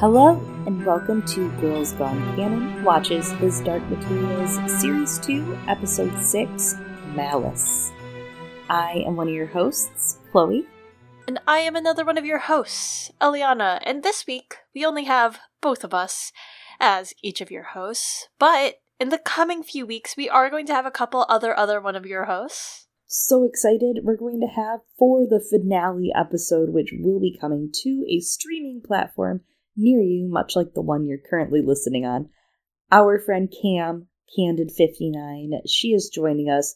Hello, and welcome to Girls Gone Canon Watches His Dark Materials Series 2, Episode 6 Malice. I am one of your hosts, Chloe. And I am another one of your hosts, Eliana. And this week, we only have both of us as each of your hosts. But in the coming few weeks, we are going to have a couple other other one of your hosts. So excited! We're going to have for the finale episode, which will be coming to a streaming platform near you, much like the one you're currently listening on. Our friend Cam, Candid59, she is joining us.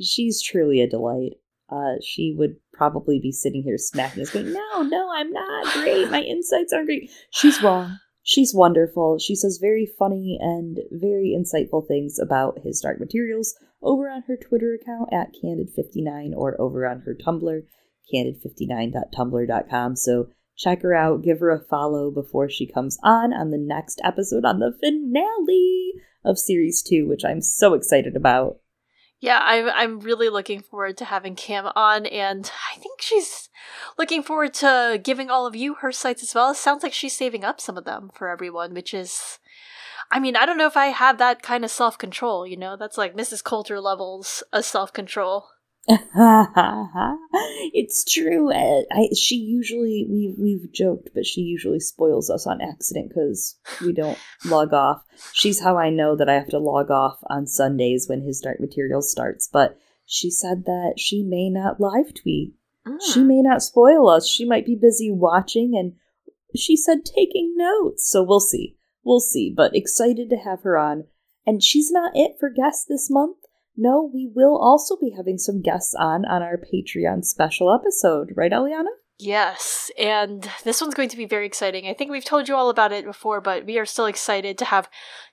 She's truly a delight. Uh, she would probably be sitting here smacking us, going, No, no, I'm not great. My insights aren't great. She's wrong. She's wonderful. She says very funny and very insightful things about his dark materials over on her Twitter account at Candid59 or over on her Tumblr, candid59.tumblr.com. So check her out, give her a follow before she comes on on the next episode on the finale of series two, which I'm so excited about. Yeah, I'm I'm really looking forward to having Cam on, and I think she's looking forward to giving all of you her sites as well. It sounds like she's saving up some of them for everyone, which is I mean, I don't know if I have that kind of self control, you know? That's like Mrs. Coulter levels of self control. it's true. I, I, she usually we we've joked, but she usually spoils us on accident because we don't log off. She's how I know that I have to log off on Sundays when his dark material starts. But she said that she may not live tweet. She ah. may not spoil us. She might be busy watching, and she said taking notes. So we'll see. We'll see. But excited to have her on. And she's not it for guests this month no, we will also be having some guests on on our Patreon special episode, right, Eliana? Yes, and this one's going to be very exciting. I think we've told you all about it before, but we are still excited to have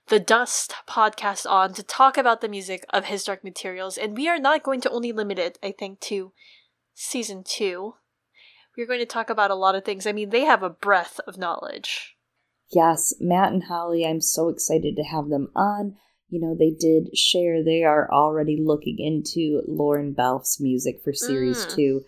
the Dust podcast on to talk about the music of His Dark Materials, and we are not going to only limit it, I think, to season two. We're going to talk about a lot of things. I mean, they have a breadth of knowledge. Yes, Matt and Holly, I'm so excited to have them on you know, they did share they are already looking into Lorne Balfe's music for series mm. two.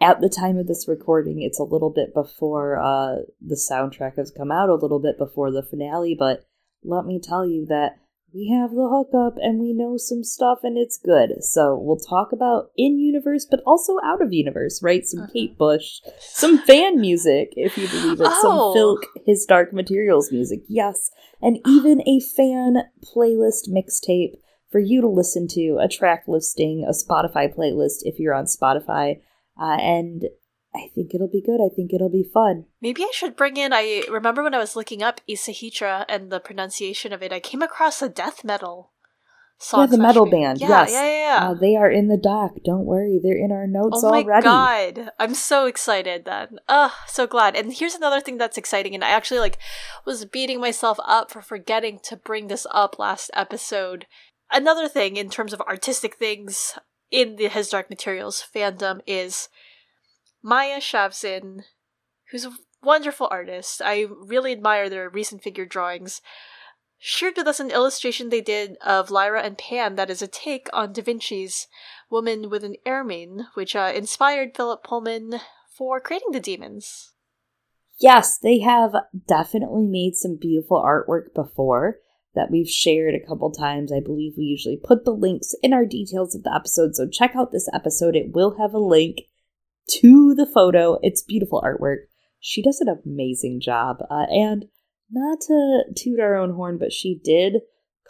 At the time of this recording, it's a little bit before uh, the soundtrack has come out, a little bit before the finale, but let me tell you that we have the hookup and we know some stuff and it's good. So we'll talk about in universe, but also out of universe, right? Some uh-huh. Kate Bush, some fan music, if you believe it, oh. some Filk, his Dark Materials music, yes, and even a fan playlist mixtape for you to listen to, a track listing, a Spotify playlist if you're on Spotify. Uh, and I think it'll be good. I think it'll be fun. Maybe I should bring in. I remember when I was looking up Æsahættr and the pronunciation of it, I came across a death metal song. Yeah, the metal band. Yeah, yes. yeah, yeah. Uh, they are in the doc. Don't worry, they're in our notes already. oh my already. god, I'm so excited. Then, oh, so glad. And here's another thing that's exciting. And I actually like was beating myself up for forgetting to bring this up last episode. Another thing in terms of artistic things in the His Dark Materials fandom is Maya Shavzin, who's a wonderful artist. I really admire their recent figure drawings. Shared with us an illustration they did of Lyra and Pan that is a take on Da Vinci's Woman with an Ermine, which uh, inspired Philip Pullman for creating the demons. Yes, they have definitely made some beautiful artwork before that we've shared a couple times. I believe we usually put the links in our details of the episode, so check out this episode. It will have a link to the photo. It's beautiful artwork. She does an amazing job. Uh, and not to toot our own horn, but she did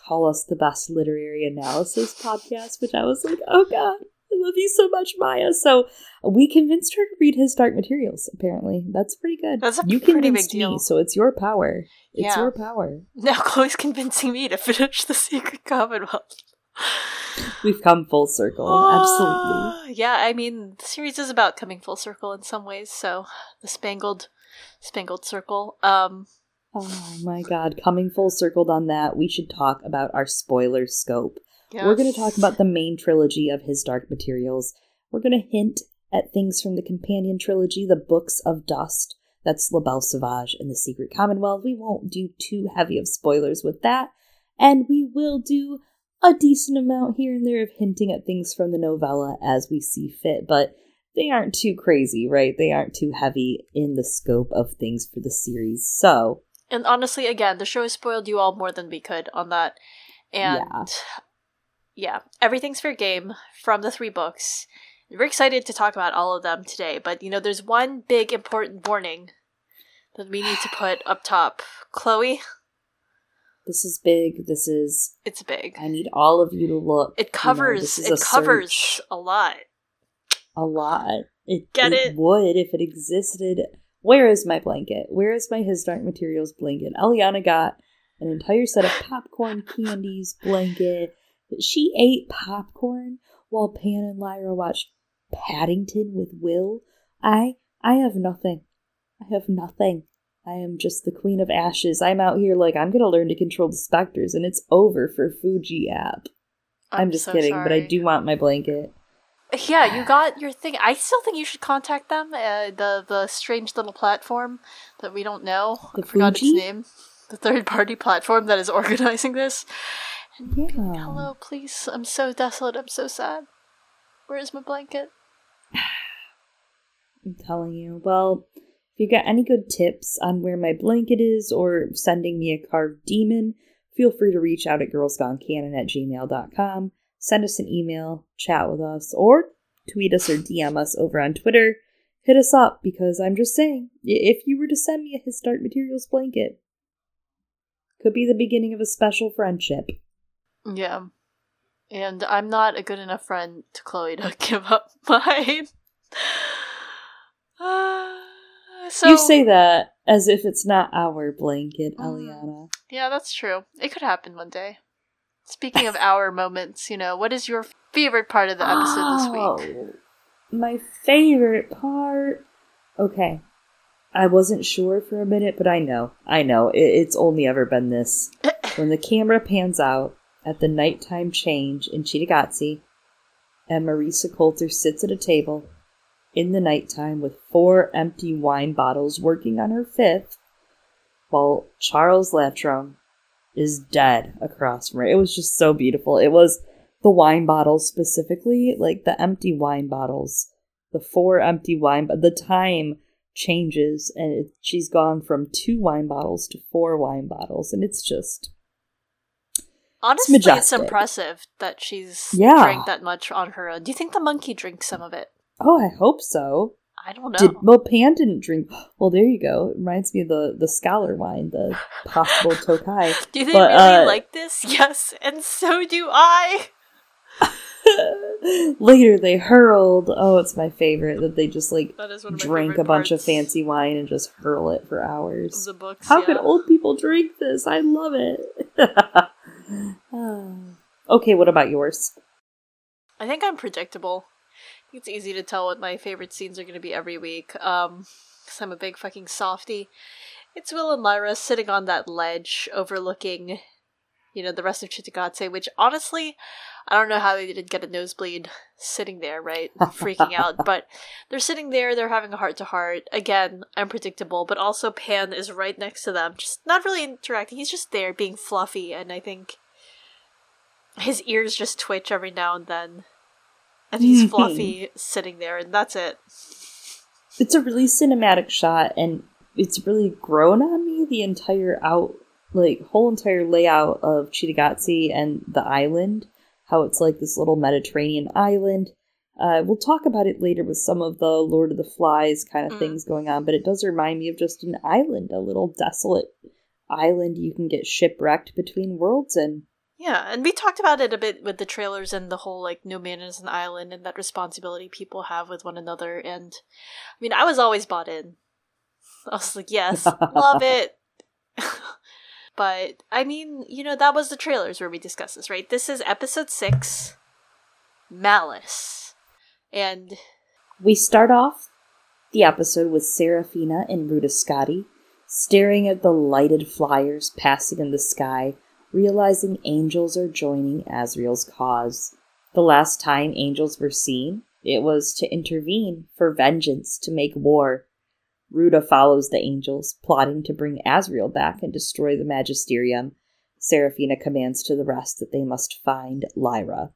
call us the best literary analysis podcast, which I was like, oh God, I love you so much, Maya. So we convinced her to read his Dark Materials, apparently. That's pretty good. That's a you pretty convinced big deal. me, so it's your power. It's Yeah. your power. Now Chloe's convincing me to finish The Secret Commonwealth. We've come full circle. Absolutely. Ah, Yeah, I mean, the series is about coming full circle in some ways, so the spangled spangled circle. Um Oh my god, coming full circled on that, we should talk about our spoiler scope. We're going to talk about the main trilogy of his Dark Materials. We're going to hint at things from the companion trilogy, the Books of Dust. That's La Belle Sauvage and the Secret Commonwealth. We won't do too heavy of spoilers with that. And we will do a decent amount here and there of hinting at things from the novella as we see fit, but they aren't too crazy, right? They aren't too heavy in the scope of things for the series. So, And honestly, again, the show has spoiled you all more than we could on that. And yeah, yeah everything's fair game from the three books. We're excited to talk about all of them today, but you know, there's one big important warning that we need to put up top. Chloe, this is big. This is it's big. I need all of you to look. It covers. You know, it covers search. a lot. A lot. It, Get it, it would if it existed. Where is my blanket? Where is my His Dark Materials blanket? Eliana got an entire set of popcorn candies blanket. She ate popcorn while Pan and Lyra watched Paddington with Will. I I have nothing. I have nothing. I am just the queen of ashes. I'm out here like I'm gonna learn to control the specters, and it's over for Fuji app. I'm, I'm just so kidding, sorry. but I do want my blanket. Yeah, you got your thing. I still think you should contact them. Uh, the the strange little platform that we don't know. The I forgot Fuji? its name. The third party platform that is organizing this. And Yeah. Hello, please. I'm so desolate. I'm so sad. Where is my blanket? I'm telling you. Well, you got any good tips on where my blanket is or sending me a carved demon, feel free to reach out at girlsgonecanon at gmail.com. Send us an email, chat with us, or tweet us or DM us over on Twitter. Hit us up because I'm just saying, if you were to send me a His Dark Materials blanket, could be the beginning of a special friendship. Yeah. And I'm not a good enough friend to Chloe to give up mine. so you say that as if it's not our blanket, mm, Eliana. Yeah, that's true. It could happen one day. Speaking of our moments, you know, what is your favorite part of the episode oh, this week? Oh, my favorite part. Okay. I wasn't sure for a minute, but I know. I know. It, it's only ever been this. when the camera pans out at the nighttime change in Cittàgazze, and Marisa Coulter sits at a table in the nighttime with four empty wine bottles working on her fifth, while Charles Latrom is dead across from her. It was just so beautiful. It was the wine bottles specifically, like the empty wine bottles, the four empty wine, but the time changes and it, she's gone from two wine bottles to four wine bottles, and it's just. Honestly, it's, it's impressive that she's yeah. drank that much on her own. Do you think the monkey drinks some of it? Oh, I hope so. I don't know. Did, well, Pan didn't drink. Well, there you go. It reminds me of the the scholar wine, the possible Tokay. Do they but, really uh, like this? Yes, and so do I. Later, they hurled. Oh, it's my favorite that they just like drink a bunch of fancy wine and just hurl it for hours. The books. How yeah. could old people drink this? I love it. okay, what about yours? I think I'm predictable it's easy to tell what my favorite scenes are going to be every week. Um, because I'm a big fucking softy. It's Will and Lyra sitting on that ledge overlooking, you know, the rest of Cittàgazze, which honestly, I don't know how they didn't get a nosebleed sitting there, right? Freaking out. But they're sitting there, they're having a heart to heart. Again, unpredictable, but also Pan is right next to them, just not really interacting. He's just there being fluffy, and I think his ears just twitch every now and then and he's fluffy sitting there, and that's it. It's a really cinematic shot, and it's really grown on me. The entire out, like whole entire layout of Cittàgazze and the island, how it's like this little Mediterranean island. Uh, we'll talk about it later with some of the Lord of the Flies kind of mm. things going on, but it does remind me of just an island, a little desolate island you can get shipwrecked between worlds in. Yeah, and we talked about it a bit with the trailers and the whole like no man is an island and that responsibility people have with one another. And I mean, I was always bought in. I was like, yes, love it. but I mean, you know, that was the trailers where we discussed this, right? This is episode six, Malice, and we start off the episode with Serafina and Skadi staring at the lighted flyers passing in the sky realizing angels are joining Asriel's cause. The last time angels were seen, it was to intervene for vengeance to make war. Ruta follows the angels, plotting to bring Asriel back and destroy the Magisterium. Seraphina commands to the rest that they must find Lyra.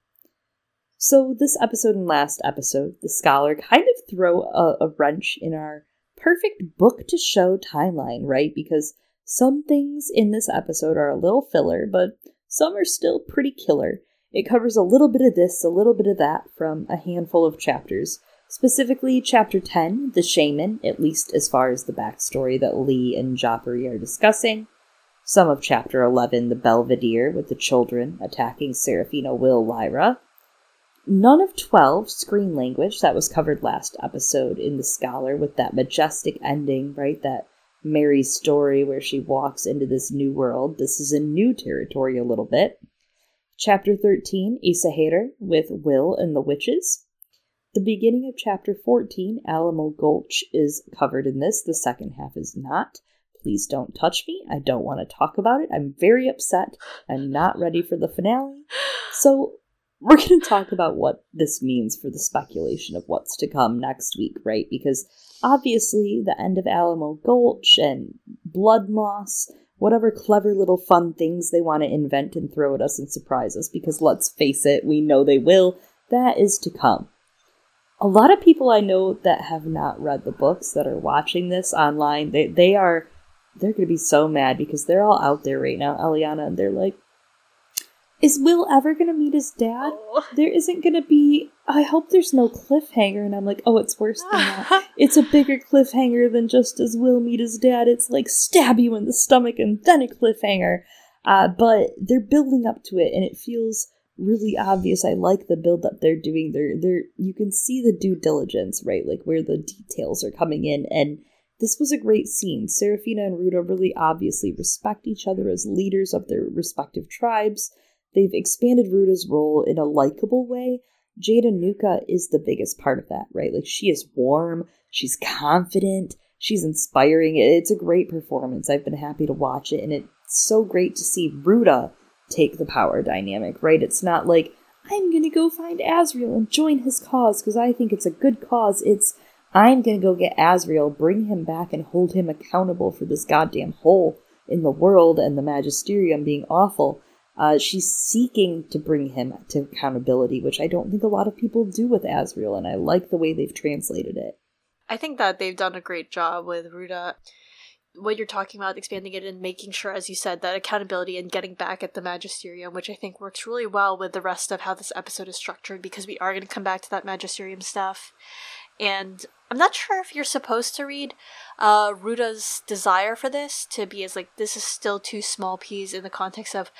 So, this episode and last episode, the scholar kind of throw a, a wrench in our perfect book to show timeline, right? Because Some things in this episode are a little filler, but some are still pretty killer. It covers a little bit of this, a little bit of that from a handful of chapters. Specifically, Chapter 10, The Shaman, at least as far as the backstory that Lee and Jopari are discussing. Some of Chapter 11, The Belvedere, with the children attacking Seraphina, Will, Lyra. None of 12, Screen Language, that was covered last episode in The Scholar with that majestic ending, right? That Mary's story where she walks into this new world. This is a new territory a little bit. Chapter 13, Æsahættr with Will and the Witches. The beginning of chapter 14, Alamo Gulch, is covered in this. The second half is not. Please don't touch me. I don't want to talk about it. I'm very upset. I'm not ready for the finale. So, we're going to talk about what this means for the speculation of what's to come next week, right? Because obviously, the end of Alamo Gulch and Blood Moss, whatever clever little fun things they want to invent and throw at us and surprise us, because let's face it, we know they will, that is to come. A lot of people I know that have not read the books that are watching this online, they, they are they're gonna be so mad because they're all out there right now, Eliana, and they're like, is Will ever gonna meet his dad? Oh. There isn't gonna be. I hope there's no cliffhanger. And I'm like, oh, it's worse than that. it's a bigger cliffhanger than just as Will meet his dad. It's like stab you in the stomach and then a cliffhanger. Uh, but they're building up to it, and it feels really obvious. I like the build up they're doing. They're they're you can see the due diligence, right? Like where the details are coming in, and this was a great scene. Seraphina and Ruta really obviously respect each other as leaders of their respective tribes. They've expanded Ruta's role in a likable way. Jade Anouka is the biggest part of that, right? Like she is warm, she's confident, she's inspiring. It's a great performance. I've been happy to watch it, and it's so great to see Ruta take the power dynamic, right? It's not like I'm gonna go find Asriel and join his cause because I think it's a good cause. It's I'm gonna go get Asriel, bring him back, and hold him accountable for this goddamn hole in the world and the Magisterium being awful. Uh, she's seeking to bring him to accountability, which I don't think a lot of people do with Asriel, and I like the way they've translated it. I think that they've done a great job with Ruta. What you're talking about, expanding it and making sure, as you said, that accountability and getting back at the Magisterium, which I think works really well with the rest of how this episode is structured because we are going to come back to that Magisterium stuff. And I'm not sure if you're supposed to read uh, Ruta's desire for this to be as like, this is still two small peas in the context of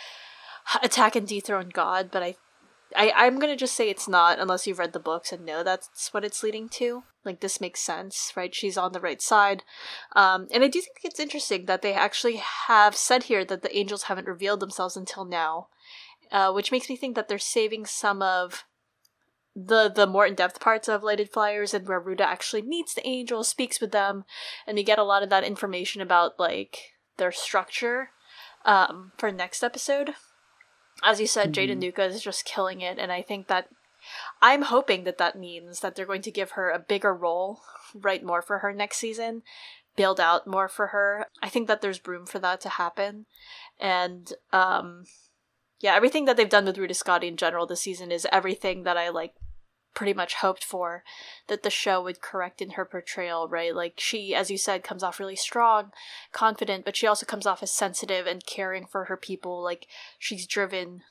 attack and dethrone God, but I, I I'm gonna just say it's not unless you've read the books and know that's what it's leading to. Like this makes sense, right? She's on the right side, um, and I do think it's interesting that they actually have said here that the angels haven't revealed themselves until now, uh, which makes me think that they're saving some of the the more in depth parts of lighted flyers and where Ruta actually meets the angels, speaks with them, and you get a lot of that information about like their structure um, for next episode as you said, mm-hmm. Jade Anouka is just killing it, and I think that I'm hoping that that means that they're going to give her a bigger role, write more for her next season, build out more for her. I think that there's room for that to happen, and um, yeah, everything that they've done with Ruta Skadi in general this season is everything that I like pretty much hoped for that the show would correct in her portrayal, right? Like she, as you said, comes off really strong, confident, but she also comes off as sensitive and caring for her people. Like she's driven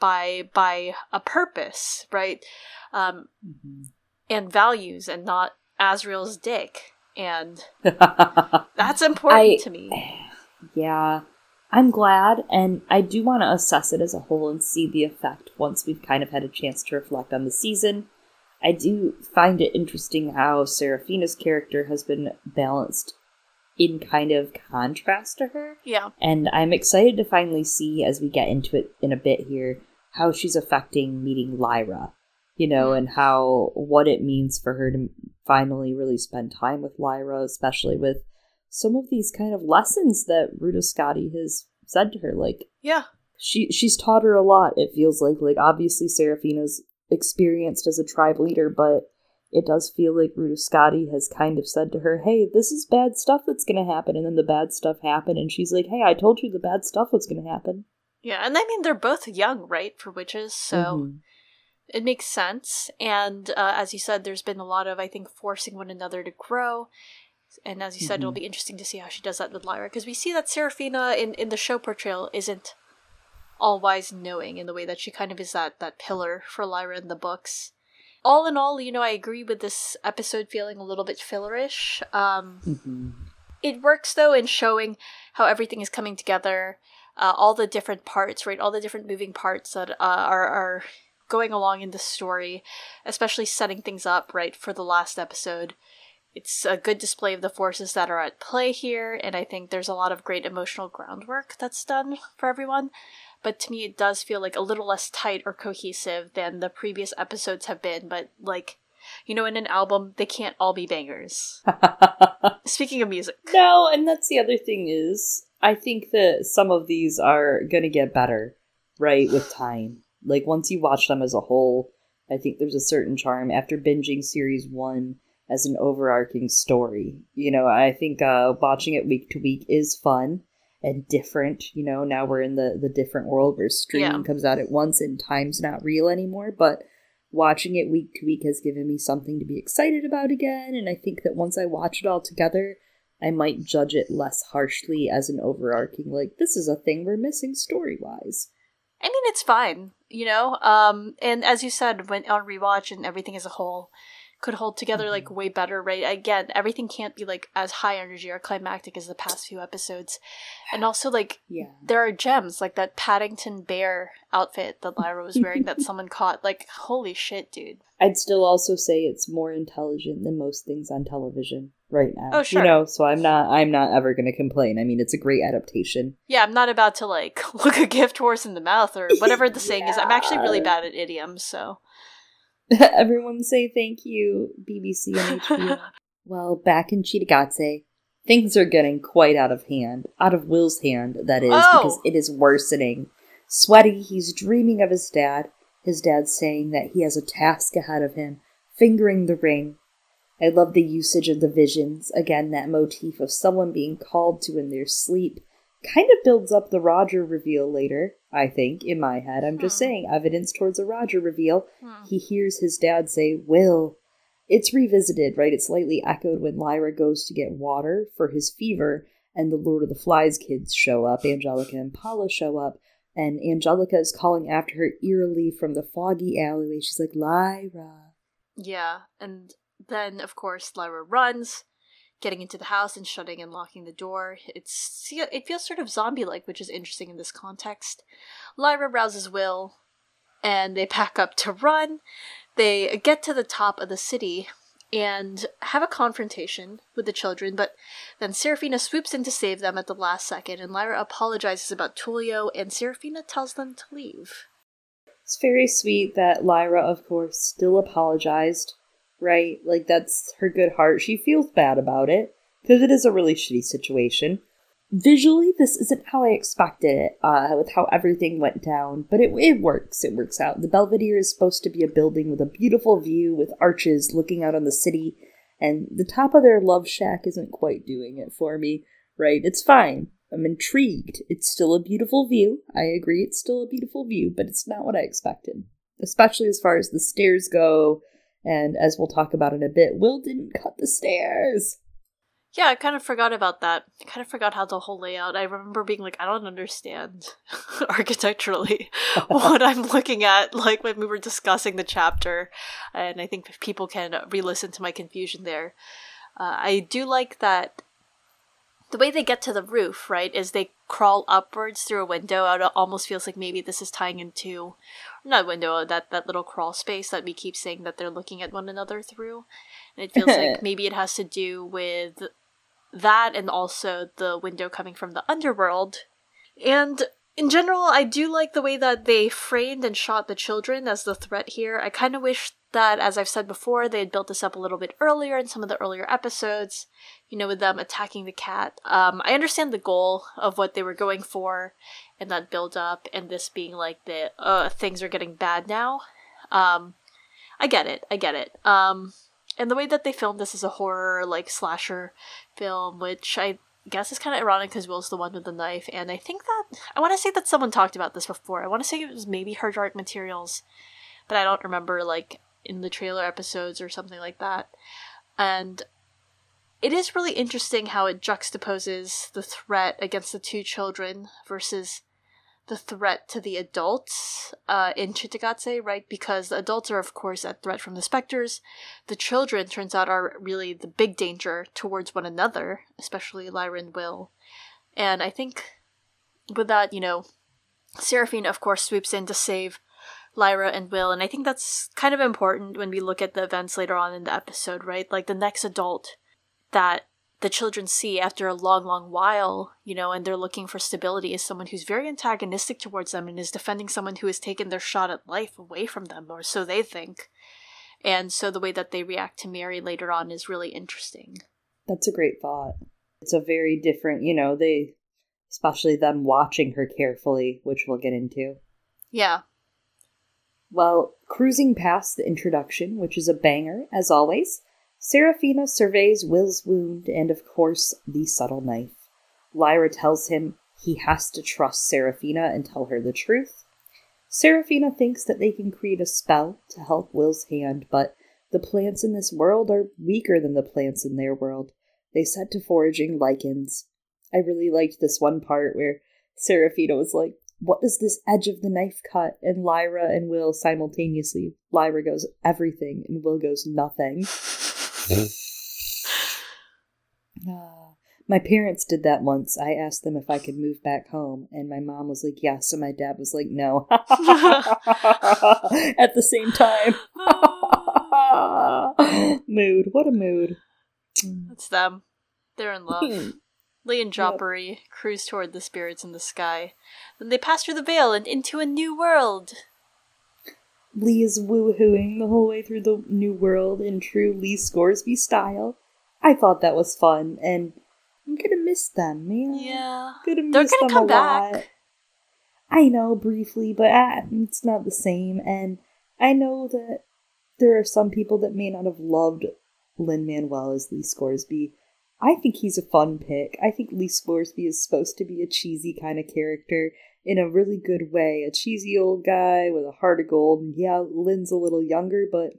by by a purpose, right? Um, mm-hmm. and values, and not Asriel's dick. And that's important I, to me. Yeah. I'm glad, and I do want to assess it as a whole and see the effect once we've kind of had a chance to reflect on the season I do find it interesting how Seraphina's character has been balanced in kind of contrast to her. Yeah. And I'm excited to finally see, as we get into it in a bit here, how she's affecting meeting Lyra, you know, mm. and how what it means for her to finally really spend time with Lyra, especially with some of these kind of lessons that Ruta Skadi has said to her. Like, yeah. She she's taught her a lot, it feels like. Like obviously Seraphina's experienced as a tribe leader, but it does feel like Skadi has kind of said to her, Hey, this is bad stuff that's gonna happen and then the bad stuff happened and she's like, Hey, I told you the bad stuff was gonna happen. Yeah, and I mean they're both young, right, for witches, so mm-hmm. it makes sense. And uh, as you said, there's been a lot of I think forcing one another to grow. And as you said, mm-hmm. it'll be interesting to see how she does that with Lyra because we see that Seraphina in, in the show portrayal isn't all wise knowing in the way that she kind of is that that pillar for Lyra in the books. All in all, you know, I agree with this episode feeling a little bit fillerish. Um, mm-hmm. It works though in showing how everything is coming together, uh, all the different parts, right? All the different moving parts that uh, are are going along in the story, especially setting things up right for the last episode. It's a good display of the forces that are at play here, and I think there's a lot of great emotional groundwork that's done for everyone. But to me it does feel like a little less tight or cohesive than the previous episodes have been but like you know in an album they can't all be bangers. Speaking of music. No and that's the other thing is i think that some of these are gonna get better right with time. Like once you watch them as a whole i think there's a certain charm. After binging series one as an overarching story you know i think uh watching it week to week is fun and different. You know, now we're in the the different world where streaming yeah. comes out at once and time's not real anymore. But watching it week to week has given me something to be excited about again. And I think that once I watch it all together, I might judge it less harshly as an overarching like this is a thing we're missing story wise. I mean, it's fine, you know. Um, and as you said, when on rewatch and everything as a whole, could hold together mm-hmm. like way better, right? Again, everything can't be like as high energy or climactic as the past few episodes. And also like yeah. there are gems like that Paddington bear outfit that Lyra was wearing that someone caught. Like holy shit, dude. I'd still also say it's more intelligent than most things on television right now. Oh sure. You know, so I'm not I'm not ever gonna complain. I mean it's a great adaptation. Yeah, I'm not about to like look a gift horse in the mouth or whatever the yeah. saying is. I'm actually really bad at idioms, so Everyone say thank you, BBC and HBO. well, back in Cittàgazze, things are getting quite out of hand. Out of Will's hand, that is, oh. because it is worsening. Sweaty, he's dreaming of his dad. His dad saying that he has a task ahead of him, fingering the ring. I love the usage of the visions. Again, that motif of someone being called to in their sleep kind of builds up the Roger reveal later, I think, in my head. I'm just hmm. saying, evidence towards a Roger reveal. Hmm. He hears his dad say, Will. It's revisited, right? It's slightly echoed when Lyra goes to get water for his fever, and the Lord of the Flies kids show up. Angelica and Paula show up, and Angelica is calling after her eerily from the foggy alleyway. She's like, Lyra. Yeah, and then, of course, Lyra runs getting into the house and shutting and locking the door. It's it feels sort of zombie-like, which is interesting in this context. Lyra rouses Will, and they pack up to run. They get to the top of the city and have a confrontation with the children, but then Seraphina swoops in to save them at the last second, and Lyra apologizes about Tullio, and Seraphina tells them to leave. It's very sweet that Lyra, of course, still apologized right? Like that's her good heart. She feels bad about it because it is a really shitty situation. Visually, this isn't how I expected it, uh, with how everything went down, but it, it works. It works out. The Belvedere is supposed to be a building with a beautiful view with arches looking out on the city, and the top of their love shack isn't quite doing it for me, right? It's fine. I'm intrigued. It's still a beautiful view. I agree, it's still a beautiful view, but it's not what I expected. Especially as far as the stairs go, and as we'll talk about in a bit, Will didn't cut the stairs. Yeah, I kind of forgot about that. I kind of forgot how the whole layout. I remember being like, I don't understand architecturally what I'm looking at, like when we were discussing the chapter. And I think people can re listen to my confusion there. Uh, I do like that the way they get to the roof, right, is they crawl upwards through a window. It almost feels like maybe this is tying into not window that that little crawl space that we keep saying that they're looking at one another through. And it feels like maybe it has to do with that and also the window coming from the underworld. And in general, I do like the way that they framed and shot the children as the threat here. I kind of wish that, as I've said before, they had built this up a little bit earlier in some of the earlier episodes, you know, with them attacking the cat. Um, I understand the goal of what they were going for and that build up, and this being like the, uh, things are getting bad now. Um, I get it, I get it. Um, and the way that they filmed this is a horror, like, slasher film, which I guess is kind of ironic because Will's the one with the knife, and I think that I want to say that someone talked about this before. I want to say it was maybe Her Dark Materials, but I don't remember like in the trailer episodes or something like that. And it is really interesting how it juxtaposes the threat against the two children versus the threat to the adults uh, in Cittàgazze, right? Because the adults are, of course, at threat from the specters. The children, turns out, are really the big danger towards one another, especially Lyra and Will. And I think with that, you know, Seraphine, of course, swoops in to save Lyra and Will, and I think that's kind of important when we look at the events later on in the episode, right? Like the next adult that the children see after a long, long while, you know, and they're looking for stability is someone who's very antagonistic towards them and is defending someone who has taken their shot at life away from them, or so they think. And so the way that they react to Mary later on is really interesting. That's a great thought. It's a very different, you know, they, especially them watching her carefully, which we'll get into. Yeah. Well, cruising past the introduction, which is a banger, as always, Seraphina surveys Will's wound and, of course, the subtle knife. Lyra tells him he has to trust Seraphina and tell her the truth. Seraphina thinks that they can create a spell to help Will's hand, but the plants in this world are weaker than the plants in their world. They set to foraging lichens. I really liked this one part where Seraphina was like, What does this edge of the knife cut? And Lyra and Will simultaneously. Lyra goes, Everything, and Will goes, Nothing. Uh, my parents did that once. I asked them if I could move back home, and my mom was like, yes, and my dad was like, no. At the same time. mood. What a mood. That's them. They're in love. Hmm. Lee and Jopari yep. cruise toward the spirits in the sky. Then they pass through the veil and into a new world. Lee is woohooing the whole way through the new world in true Lee Scoresby style. I thought that was fun, and I'm gonna miss them, man. Yeah, gonna miss They're gonna them come a back. lot. I know briefly, but uh, it's not the same. And I know that there are some people that may not have loved Lin Manuel as Lee Scoresby. I think he's a fun pick. I think Lee Scoresby is supposed to be a cheesy kind of character, in a really good way. A cheesy old guy with a heart of gold. And yeah, Lin's a little younger, but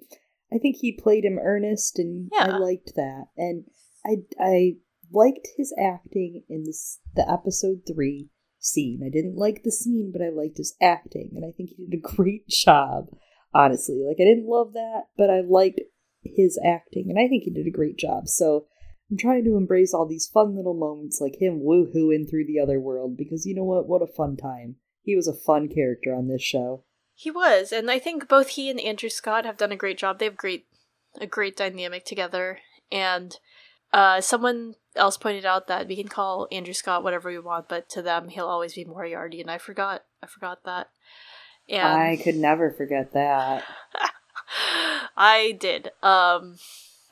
I think he played him earnest, and yeah. I liked that. And I I liked his acting in this the episode three scene. I didn't like the scene, but I liked his acting, and I think he did a great job. Honestly, like I didn't love that, but I liked his acting, and I think he did a great job. So I'm trying to embrace all these fun little moments like him woohooing through the other world because you know what? What a fun time. He was a fun character on this show. He was, and I think both he and Andrew Scott have done a great job. They have great a great dynamic together. And uh, someone else pointed out that we can call Andrew Scott whatever we want, but to them he'll always be Moriarty, and I forgot I forgot that. And I could never forget that. I did. Um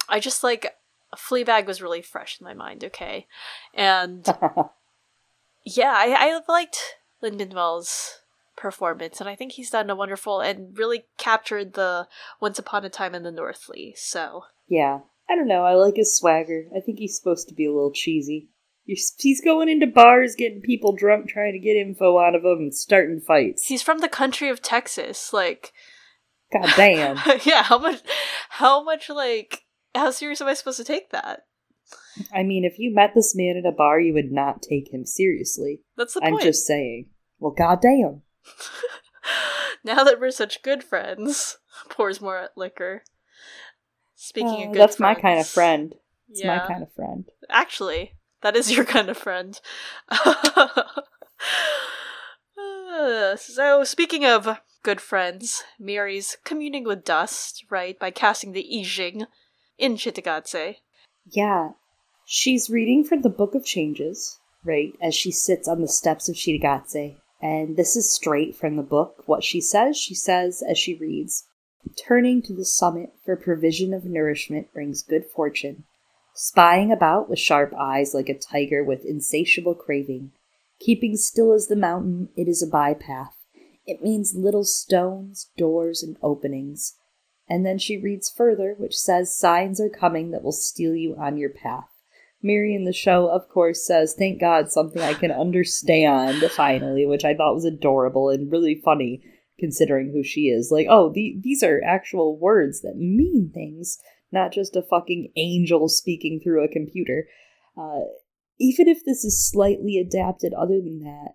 I just like Fleabag was really fresh in my mind, okay? And yeah, I, I liked Lin-Manuel's performance, and I think he's done a wonderful and really captured the Once Upon a Time in the Northly, so. Yeah, I don't know, I like his swagger. I think he's supposed to be a little cheesy. He's going into bars, getting people drunk, trying to get info out of them, and starting fights. He's from the country of Texas, like. God damn. yeah, how much, how much, like, how serious am I supposed to take that? I mean, if you met this man at a bar, you would not take him seriously. That's the I'm point. I'm just saying. Well, goddamn. now that we're such good friends, pours more liquor. Speaking uh, of good that's friends, my kind of friend. It's yeah. my kind of friend. Actually, that is your kind of friend. so, speaking of good friends, Mary's communing with dust, right, by casting the I Ching in Cittàgazze. Yeah. She's reading from the Book of Changes, right, as she sits on the steps of Cittàgazze. And this is straight from the book. What she says, she says as she reads Turning to the summit for provision of nourishment brings good fortune. Spying about with sharp eyes like a tiger with insatiable craving. Keeping still as the mountain, it is a bypath. It means little stones, doors, and openings. And then she reads further, which says, Signs are coming that will steal you on your path. Mary in the show, of course, says, Thank God, something I can understand, finally, which I thought was adorable and really funny considering who she is. Like, oh, the, these are actual words that mean things, not just a fucking angel speaking through a computer. Uh, even if this is slightly adapted, other than that,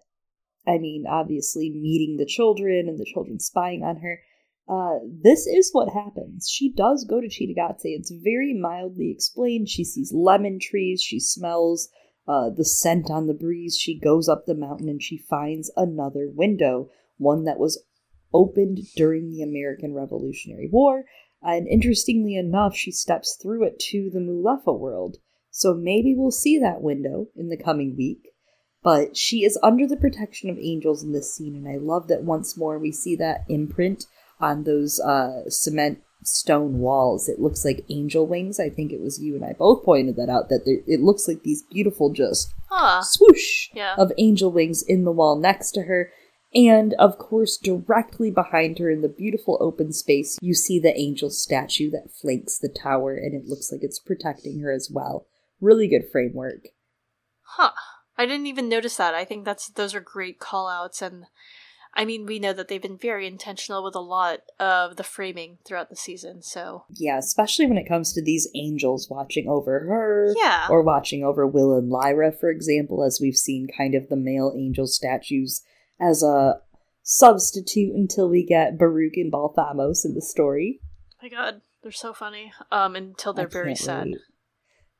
I mean, obviously meeting the children and the children spying on her. Uh, this is what happens. She does go to Cittàgazze. It's very mildly explained. She sees lemon trees. She smells uh, the scent on the breeze. She goes up the mountain and she finds another window, one that was opened during the American Revolutionary War. And interestingly enough, she steps through it to the Mulefa world. So maybe we'll see that window in the coming week. But she is under the protection of angels in this scene, and I love that once more we see that imprint on those uh, cement stone walls. It looks like angel wings. I think it was you and I both pointed that out. That it looks like these beautiful, just Huh. swoosh Yeah. of angel wings in the wall next to her. And of course, directly behind her in the beautiful open space, you see the angel statue that flanks the tower, and it looks like it's protecting her as well. Really good framework. Huh. I didn't even notice that. I think that's those are great call outs and I mean we know that they've been very intentional with a lot of the framing throughout the season, so Yeah, especially when it comes to these angels watching over her. Yeah. Or watching over Will and Lyra, for example, as we've seen kind of the male angel statues as a substitute until we get Baruch and Balthamos in the story. my god, they're so funny. Um until they're very sad.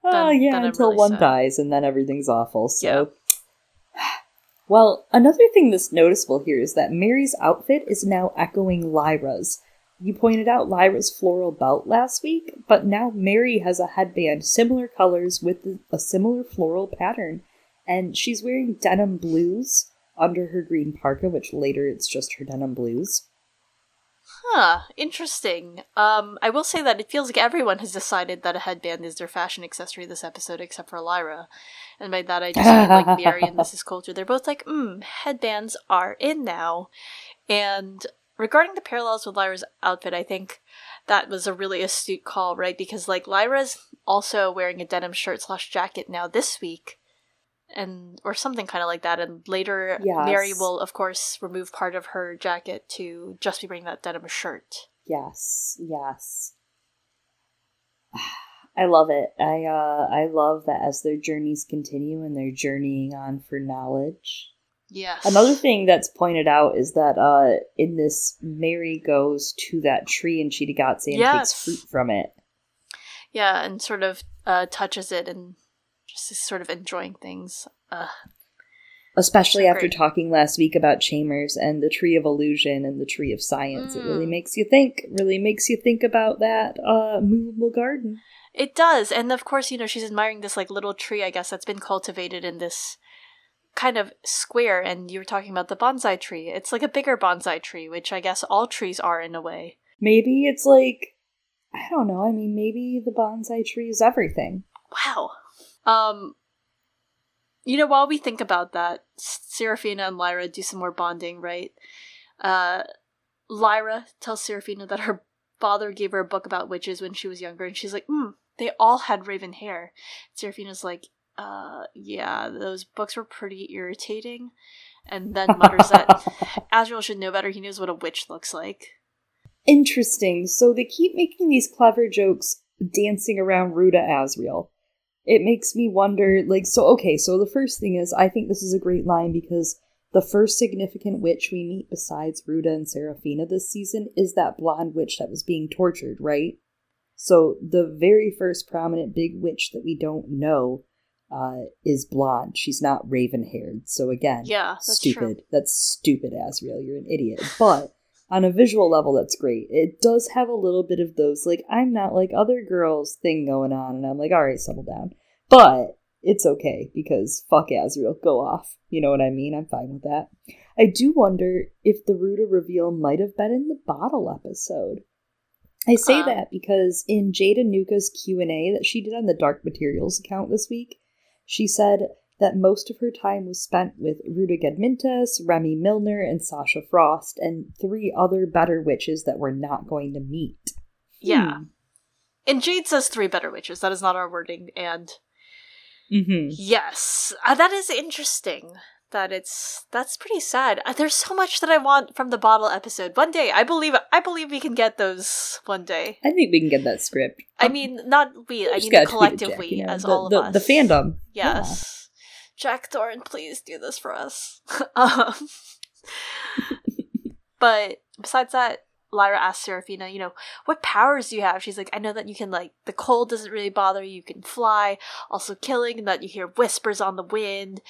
Oh, Then- yeah, then until really one sad. dies and then everything's awful. So. Well, another thing that's noticeable here is that Mary's outfit is now echoing Lyra's. You pointed out Lyra's floral belt last week, but now Mary has a headband similar colors with a similar floral pattern, and she's wearing denim blues under her green parka, which later it's just her denim blues. Huh, interesting. Um, I will say that it feels like everyone has decided that a headband is their fashion accessory this episode, except for Lyra. And by that I just mean like Mary and Mrs. Coulter. They're both like, mm, headbands are in now. And regarding the parallels with Lyra's outfit, I think that was a really astute call, right? Because like Lyra's also wearing a denim shirt slash jacket now this week. And or something kind of like that, and later Yes. Mary will, of course, remove part of her jacket to just be wearing that denim shirt. Yes, yes. I love it. I uh I love that as their journeys continue and they're journeying on for knowledge. Yes. Another thing that's pointed out is that uh in this Mary goes to that tree in Cittàgazze and Yes. takes fruit from it. Yeah, and sort of uh, touches it and just sort of enjoying things. Uh, Especially after great. talking last week about Chambers and the tree of illusion and the tree of science. It really Mm. makes you think. Really makes you think about that uh movable garden. it does, and of course, you know, she's admiring this like little tree, I guess, that's been cultivated in this kind of square. And you were talking about the bonsai tree. It's like a bigger bonsai tree, which I guess all trees are in a way. Maybe it's like I don't know. I mean, maybe the bonsai tree is everything. Wow. Um, you know, while we think about that, Serafina and Lyra do some more bonding, right? Uh, Lyra tells Serafina that her father gave her a book about witches when she was younger, and she's like, hmm, they all had raven hair. Serafina's like, uh, yeah, those books were pretty irritating. And then mutters that Asriel should know better. He knows what a witch looks like. Interesting. So they keep making these clever jokes dancing around Ruta Asriel. It makes me wonder, like, so, okay, so the first thing is, I think this is a great line because the first significant witch we meet besides Ruta and Serafina this season is that blonde witch that was being tortured, right? So the very first prominent big witch that we don't know uh, is blonde. She's not raven haired. So again, Yeah, that's stupid. true. That's stupid, Asriel. You're an idiot. But on a visual level, that's great. It does have a little bit of those, like, I'm not like other girls thing going on. And I'm like, all right, settle down. But it's okay because fuck Asriel, go off. You know what I mean? I'm fine with that. I do wonder if the Ruta reveal might have been in the bottle episode. I say Huh. that because in Jade Anouka's Q&A that she did on the Dark Materials account this week, she said that most of her time was spent with Ruta Gedmintas, Remy Milner, and Sasha Frost, and three other better witches that we're not going to meet. Yeah. And Jade says three better witches. That is not our wording. And Mm-hmm. Yes, uh, that is interesting. that it's that's pretty sad. Uh, There's so much that I want from the bottle episode. One day, I believe I believe we can get those one day. I think we can get that script. I mean, not we. I mean, gotta the tweet it, collective Jack, you know, as the, all of the, us. The fandom. Yes. Jack Thorne, please do this for us. um, but besides that, Lyra asks Serafina, you know, what powers do you have? She's like, I know that you can, like, the cold doesn't really bother you, you can fly, also killing, and that you hear whispers on the wind.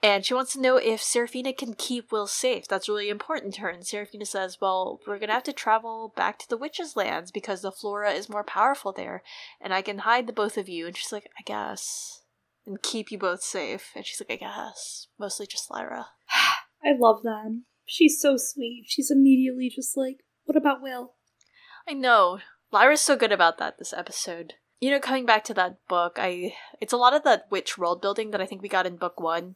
And she wants to know if Serafina can keep Will safe. That's really important to her. And Serafina says, Well, we're going to have to travel back to the witches' lands because the flora is more powerful there. And I can hide the both of you. And she's like, I guess. And keep you both safe. And she's like, I guess. Mostly just Lyra. I love them. She's so sweet. She's immediately just like, what about Will? I know. Lyra's so good about that this episode. You know, coming back to that book, I it's a lot of that witch world building that I think we got in book one,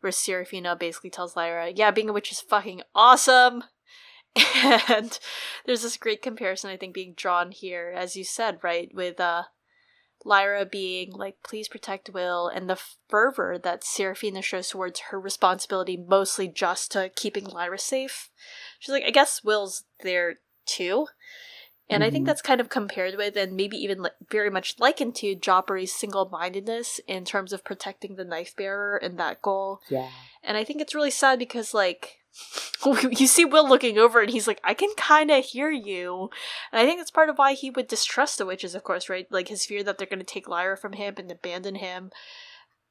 where Serafina basically tells Lyra, "Yeah, being a witch is fucking awesome." And there's this great comparison I think being drawn here, as you said, right, with uh Lyra being like, please protect Will, and the fervor that Serafina shows towards her responsibility, mostly just to keeping Lyra safe. She's like, I guess Will's there too. And I think Mhm. that's kind of compared with, and maybe even li- very much likened to Jopari's single mindedness in terms of protecting the knife bearer and that goal. Yeah. And I think it's really sad because, like, you see Will looking over and he's like, I can kind of hear you. And I think that's part of why he would distrust the witches, of course, right? Like his fear that they're going to take Lyra from him and abandon him.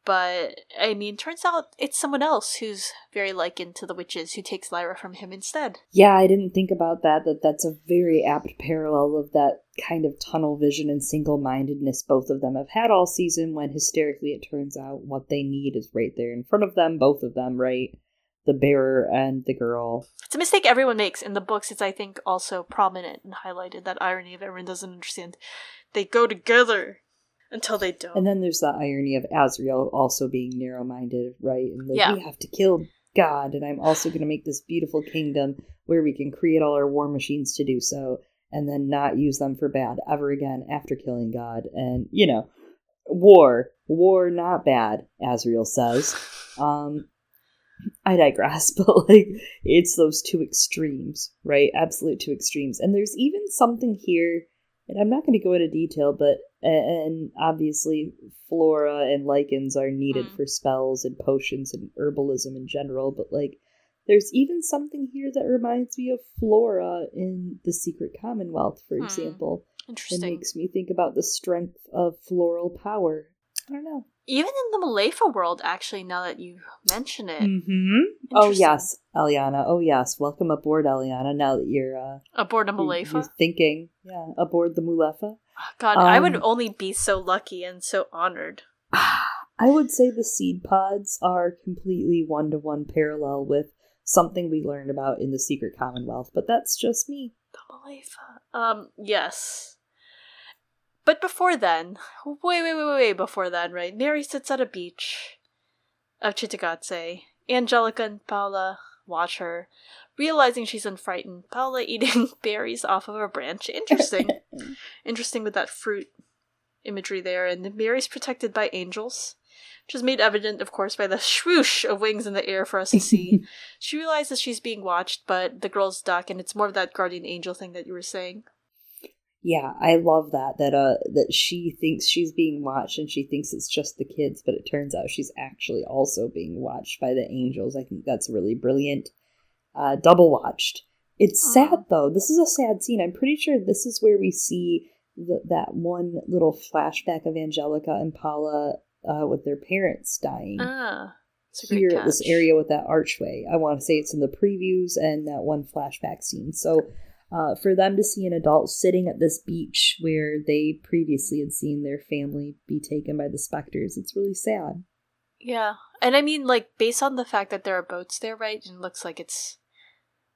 But, I mean, turns out it's someone else who's very likened to the witches who takes Lyra from him instead. Yeah, I didn't think about that. That that's a very apt parallel of that kind of tunnel vision and single mindedness both of them have had all season. When hysterically it turns out what they need is right there in front of them, both of them, right? The bearer and the girl. It's a mistake everyone makes. In the books, it's, I think, also prominent and highlighted that irony of everyone doesn't understand. They go together until they don't. And then there's the irony of Asriel also being narrow minded, right? And like, Yeah. we have to kill God, and I'm also going to make this beautiful kingdom where we can create all our war machines to do so, and then not use them for bad ever again after killing God. And, you know, war. War not bad, Asriel says. Um, I digress, but like it's those two extremes, right? Absolute two extremes. And there's even something here, and I'm not going to go into detail, but and obviously flora and lichens are needed Mm. for spells and potions and herbalism in general, but like there's even something here that reminds me of flora in the Secret Commonwealth, for Hmm. example. It makes me think about the strength of floral power. I don't know. Even in the Mulefa world, actually, now that you mention it, Mm-hmm. Oh yes, Eliana. Oh yes. Welcome aboard, Eliana. Now that you're uh aboard a you're- Mulefa. you're thinking, yeah, aboard the Mulefa. God, I would Um, only be so lucky and so honored. I would say the seed pods are completely one to one parallel with something we learned about in the Secret Commonwealth, but that's just me. The Mulefa. Um, yes. But before then, wait, wait, wait, wait, wait, before then, right? Mary sits at a beach of Cittàgazze. Angelica and Paula watch her, realizing she's unfrightened. Paula eating berries off of a branch. Interesting. Interesting with that fruit imagery there. And Mary's protected by angels, which is made evident, of course, by the swoosh of wings in the air for us to see. she realizes she's being watched, but the girls duck, and it's more of that guardian angel thing that you were saying. Yeah, I love that that uh that she thinks she's being watched and she thinks it's just the kids, but it turns out she's actually also being watched by the angels. I think that's really brilliant. Uh double watched. It's Aw. sad though. This is a sad scene. I'm pretty sure this is where we see the, that one little flashback of Angelica and Paula uh, with their parents dying. Ah, it's a great Here at this area with that archway. I want to say it's in the previews and that one flashback scene. So uh, for them to see an adult sitting at this beach where they previously had seen their family be taken by the specters, it's really sad. Yeah, and I mean, like based on the fact that there are boats there, right? And it looks like it's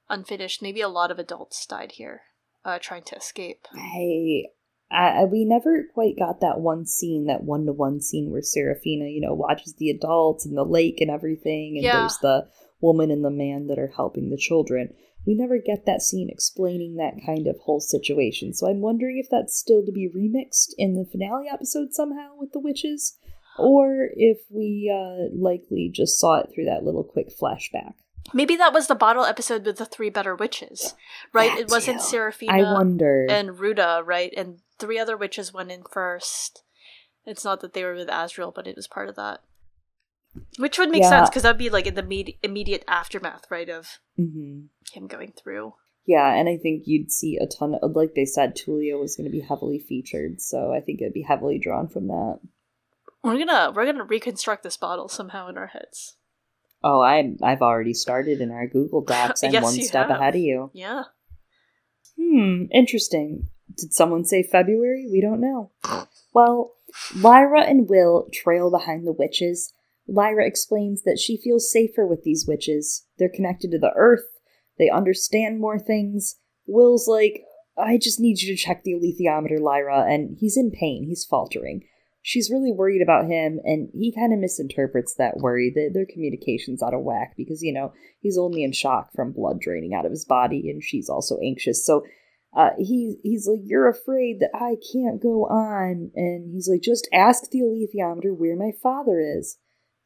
unfinished. Maybe a lot of adults died here, uh, trying to escape. I, I we never quite got that one scene, that one to one scene where Serafina, you know, watches the adults and the lake and everything, and Yeah. there's the woman and the man that are helping the children. We never get that scene explaining that kind of whole situation. So I'm wondering if that's still to be remixed in the finale episode somehow with the witches. or if we uh, likely just saw it through that little quick flashback. Maybe that was the bottle episode with the three better witches, right? That it wasn't too. Serafina I wonder. and Ruta, right? And three other witches went in first. It's not that they were with Asriel, but it was part of that. Which would make Yeah. sense because that'd be like in the med- immediate aftermath, right, of hmm him going through. Yeah, and I think you'd see a ton of, like they said, Tullio was going to be heavily featured, so I think it'd be heavily drawn from that. We're gonna we're gonna reconstruct this bottle somehow in our heads. Oh, I I've already started in our Google Docs. I'm Yes, one step have. ahead of you. Yeah. Hmm, interesting. Did someone say February? We don't know. Well, Lyra and Will trail behind the witches. Lyra explains that she feels safer with these witches. They're connected to the earth, they understand more things. Will's like, I just need you to check the alethiometer, Lyra, and he's in pain. He's faltering. She's really worried about him, and he kind of misinterprets that worry. That their communication's out of whack because, you know, he's only in shock from blood draining out of his body, and she's also anxious. So uh, he, he's like, You're afraid that I can't go on. And he's like, Just ask the alethiometer where my father is.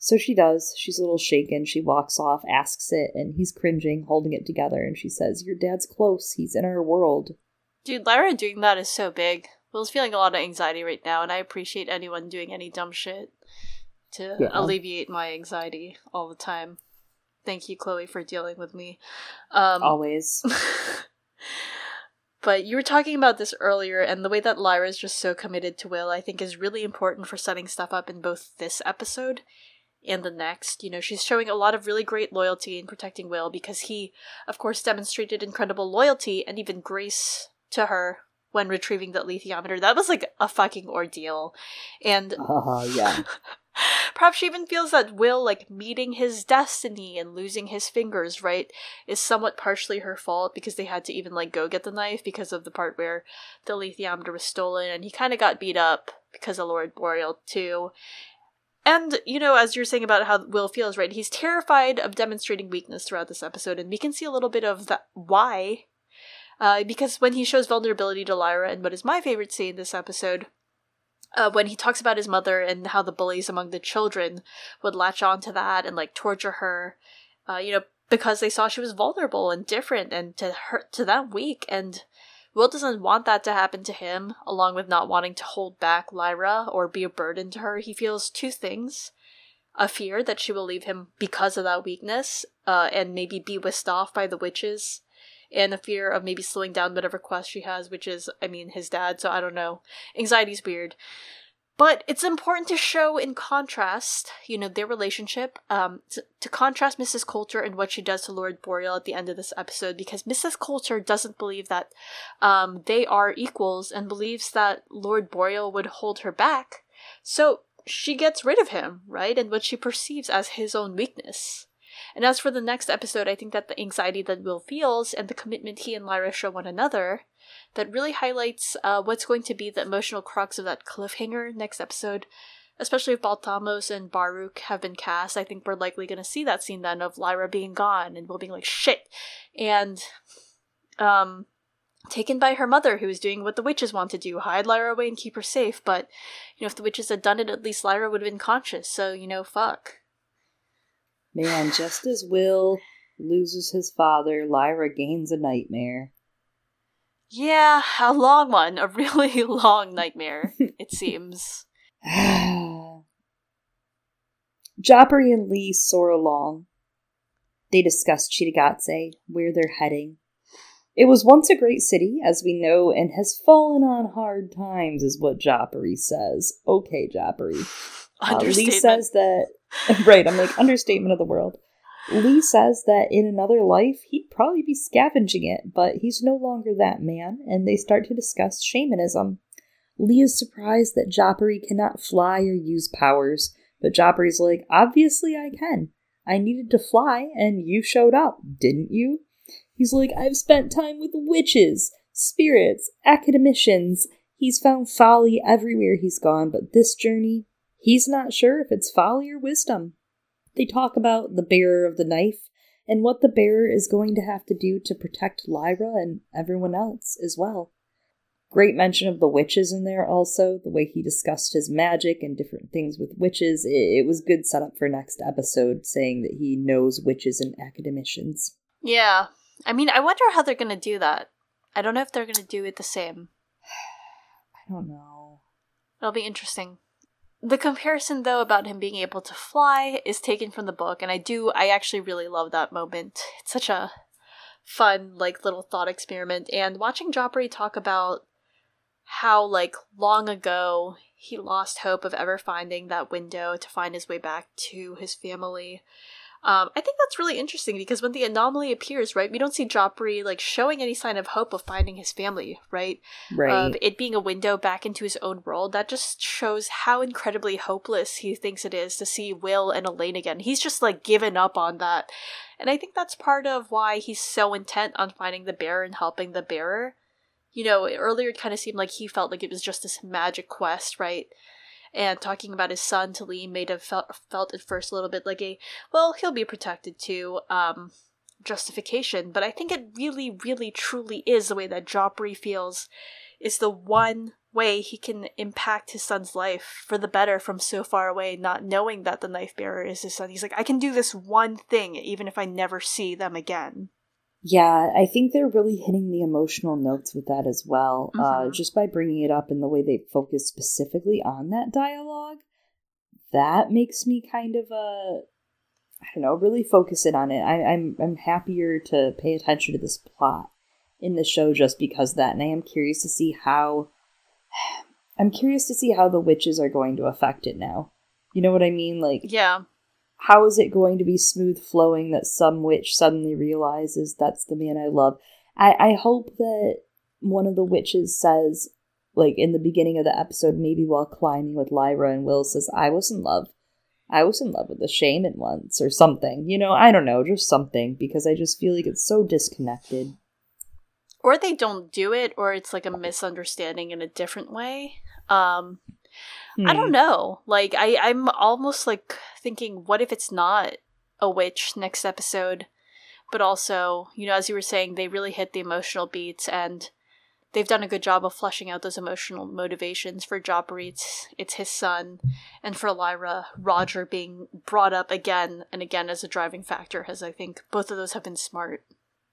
So she does. She's a little shaken. She walks off, asks it, and he's cringing, holding it together. And she says, Your dad's close. He's in our world. Dude, Lyra doing that is so big. Will's feeling a lot of anxiety right now, and I appreciate anyone doing any dumb shit to Yeah. alleviate my anxiety all the time. Thank you, Chloe, for dealing with me. Um, Always. but you were talking about this earlier, and the way that Lyra is just so committed to Will, I think, is really important for setting stuff up in both this episode and the next. You know, she's showing a lot of really great loyalty in protecting Will because he, of course, demonstrated incredible loyalty and even grace to her when retrieving the alethiometer. That was like a fucking ordeal. And Uh, yeah. Perhaps she even feels that Will, like meeting his destiny and losing his fingers, right, is somewhat partially her fault because they had to even like go get the knife because of the part where the alethiometer was stolen, and he kind of got beat up because of Lord Boreal too. And you know, as you're saying about how Will feels, right, he's terrified of demonstrating weakness throughout this episode, and we can see a little bit of that why. Uh, because when he shows vulnerability to Lyra, and what is my favorite scene this episode, uh, when he talks about his mother and how the bullies among the children would latch on to that and like torture her, uh, you know, because they saw she was vulnerable and different and to her to them weak. And Will doesn't want that to happen to him, along with not wanting to hold back Lyra or be a burden to her. He feels two things. A fear that she will leave him because of that weakness, uh, and maybe be whisked off by the witches, and a fear of maybe slowing down whatever quest she has, which is, I mean, his dad, so I don't know. Anxiety's weird. But it's important to show in contrast, you know, their relationship, um, to, to contrast Mrs. Coulter and what she does to Lord Boreal at the end of this episode, because Mrs. Coulter doesn't believe that um, they are equals and believes that Lord Boreal would hold her back. So she gets rid of him, right? And what she perceives as his own weakness. And as for the next episode, I think that the anxiety that Will feels and the commitment he and Lyra show one another that really highlights uh, what's going to be the emotional crux of that cliffhanger next episode. Especially if Balthamos and Baruch have been cast, I think we're likely going to see that scene then of Lyra being gone and Will being like shit, and um, taken by her mother, who is doing what the witches want to do: hide Lyra away and keep her safe. But you know, if the witches had done it, at least Lyra would have been conscious. So you know, fuck. Man, just as Will loses his father, Lyra gains a nightmare. Yeah, a long one, a really long nightmare. it seems. Jopari and Lee soar along. They discuss Cittàgazze, where they're heading. It was once a great city, as we know, and has fallen on hard times, is what Jopari says. Okay, Jopari. Uh, Lee says that, right, I'm like, understatement of the world. Lee says that in another life, he'd probably be scavenging it, but he's no longer that man, and they start to discuss shamanism. Lee is surprised that Jopari cannot fly or use powers, but Jopari's like, obviously I can. I needed to fly, and you showed up, didn't you? He's like, I've spent time with witches, spirits, academicians. He's found folly everywhere he's gone, but this journey, he's not sure if it's folly or wisdom. They talk about the bearer of the knife and what the bearer is going to have to do to protect Lyra and everyone else as well. Great mention of the witches in there also, the way he discussed his magic and different things with witches. It, was good setup for next episode, saying that he knows witches and academicians. Yeah. I mean, I wonder how they're going to do that. I don't know if they're going to do it the same. I don't know. It'll be interesting. The comparison, though, about him being able to fly is taken from the book, and I do, I actually really love that moment. It's such a fun, like, little thought experiment. And watching Jopari talk about how like long ago he lost hope of ever finding that window to find his way back to his family. Um, I think that's really interesting because when the anomaly appears, right, we don't see Jopari like showing any sign of hope of finding his family, right? Right. Of it being a window back into his own world. That just shows how incredibly hopeless he thinks it is to see Will and Elaine again. He's just like given up on that. And I think that's part of why he's so intent on finding the bearer and helping the bearer you know, earlier it kind of seemed like he felt like it was just this magic quest, right? And talking about his son to Lee made have felt, felt at first a little bit like a, well, he'll be protected too, um, justification. But I think it really, really, truly is the way that Jopari feels is the one way he can impact his son's life for the better from so far away, not knowing that the knife bearer is his son. He's like, I can do this one thing even if I never see them again. Yeah, I think they're really hitting the emotional notes with that as well. Uh, Mhm. Uh, just by bringing it up in the way they focus specifically on that dialogue, that makes me kind of uh, I don't know, really focus it on it. I, I'm I'm happier to pay attention to this plot in the show just because of that, and I am curious to see how. I'm curious to see how the witches are going to affect it now. You know what I mean? Like, Yeah. How is it going to be smooth flowing that some witch suddenly realizes that's the man I love? I, I hope that one of the witches says, like in the beginning of the episode, maybe while climbing with Lyra and Will, says, I was in love. I was in love with the shaman once, or something. You know, I don't know, just something, because I just feel like it's so disconnected. Or they don't do it, or it's like a misunderstanding in a different way. Um, I Hmm. don't know. Like I, I'm almost like thinking, what if it's not a witch next episode? But also, you know, as you were saying, they really hit the emotional beats and they've done a good job of fleshing out those emotional motivations for Jopari. It's, it's his son, and for Lyra, Roger being brought up again and again as a driving factor, as I think both of those have been smart.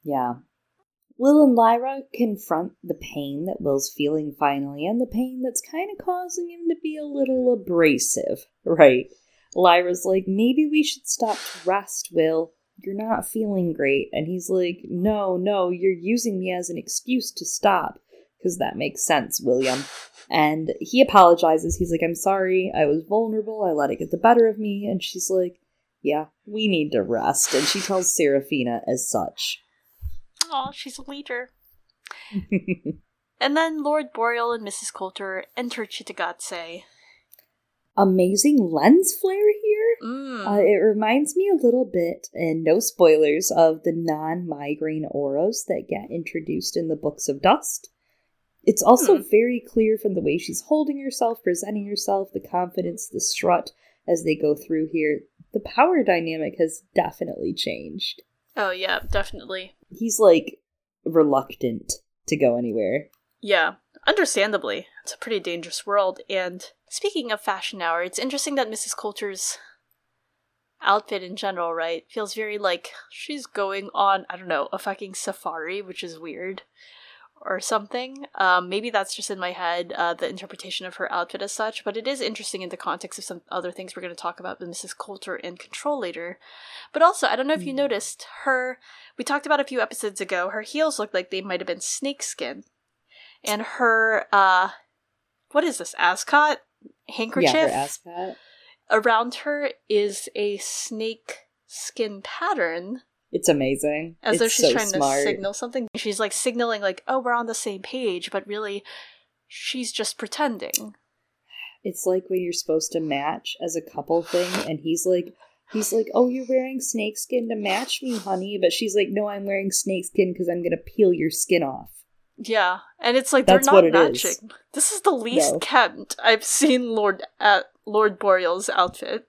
Yeah. Will and Lyra confront the pain that Will's feeling finally, and the pain that's kind of causing him to be a little abrasive, right? Lyra's like, maybe we should stop to rest, Will. You're not feeling great. And he's like, no, no, you're using me as an excuse to stop. Because that makes sense, William. And he apologizes. He's like, I'm sorry. I was vulnerable. I let it get the better of me. And she's like, yeah, we need to rest. And she tells Serafina as such. Oh, she's a leader. And then Lord Boreal and Mrs. Coulter enter Cittàgazze. Amazing lens flare here. Mm. Uh, it reminds me a little bit, and no spoilers, of the non migraine auras that get introduced in the Books of Dust. It's also Hmm. very clear from the way she's holding herself, presenting herself, the confidence, the strut as they go through here. The power dynamic has definitely changed. oh, yeah, definitely. He's like reluctant to go anywhere. Yeah, understandably. It's a pretty dangerous world. And speaking of fashion hour, it's interesting that Mrs. Coulter's outfit in general, right, feels very like she's going on, I don't know, a fucking safari, which is weird. Or something. Um, maybe that's just in my head, uh, the interpretation of her outfit as such, but it is interesting in the context of some other things we're going to talk about with Mrs. Coulter and Control later. But also, I don't know if you Hmm. noticed, her, we talked about a few episodes ago, her heels looked like they might have been snakeskin and her uh what is this ascot handkerchief Yeah, her around her is a snake skin pattern It's amazing. as it's though she's so trying smart. to signal something she's like signaling like oh we're on the same page but really she's just pretending It's like when you're supposed to match as a couple thing, and he's like, he's like, "Oh, you're wearing snakeskin to match me, honey," but she's like, "No, I'm wearing snakeskin because I'm gonna peel your skin off." Yeah and it's like That's they're not it is. matching this is the least No. kept i've seen lord at lord boreal's outfit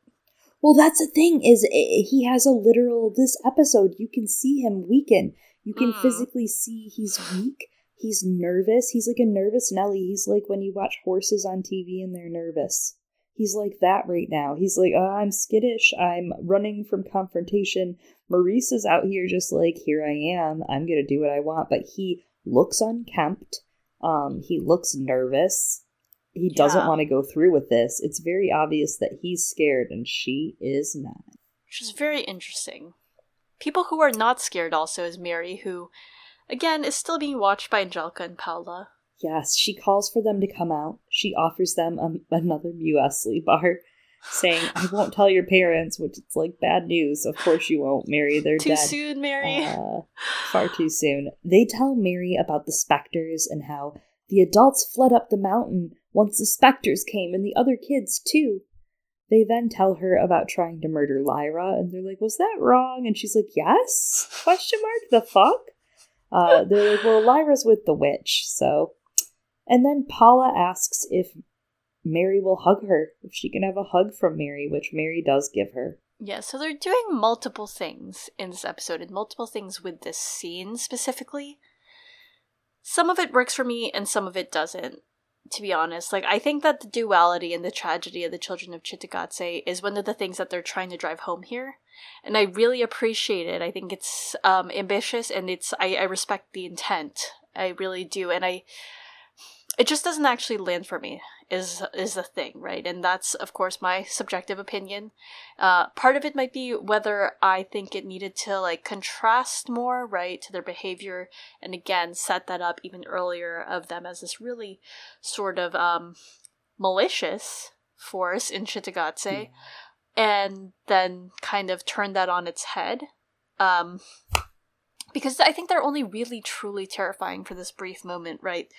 Well, that's the thing is he has a literal. This episode, you can see him weaken. You can Mm. physically see he's weak. He's nervous. He's like a nervous Nelly. He's like when you watch horses on TV and they're nervous. He's like that right now. He's like, oh, I'm skittish. I'm running from confrontation. Marisa is out here just like, here I am. I'm going to do what I want. But he looks unkempt. Um, he looks nervous. He doesn't want to go through with this. It's very obvious that he's scared and she is not. Which is very interesting. People who are not scared also is Mary, who, again, is still being watched by Angelica and Paula. Yes, she calls for them to come out. She offers them a, another muesli bar, saying, "I won't tell your parents," which is like bad news. Of course you won't, Mary. They're too dead. soon, Mary. Uh, far too soon. They tell Mary about the specters and how the adults fled up the mountain once the specters came, and the other kids too. They then tell her about trying to murder Lyra, and they're like, "Was that wrong?" And she's like, "Yes?" Question mark. The fuck? Uh, they're like, "Well, Lyra's with the witch, so." And then Paula asks if Mary will hug her, if she can have a hug from Mary, which Mary does give her. Yeah, so they're doing multiple things in this episode and multiple things with this scene specifically. Some of it works for me and some of it doesn't, to be honest. Like, I think that the duality and the tragedy of the children of Cittàgazze is one of the things that they're trying to drive home here. And I really appreciate it. I think it's um, ambitious and it's, I, I respect the intent. I really do. And I, it just doesn't actually land for me is is the thing right? And that's of course my subjective opinion. Uh, part of it might be whether i think it needed to like contrast more right to their behavior and again set that up even earlier of them as this really sort of um, malicious force in Cittàgazze yeah. and then kind of turn that on its head um, because i think they're only really truly terrifying for this brief moment right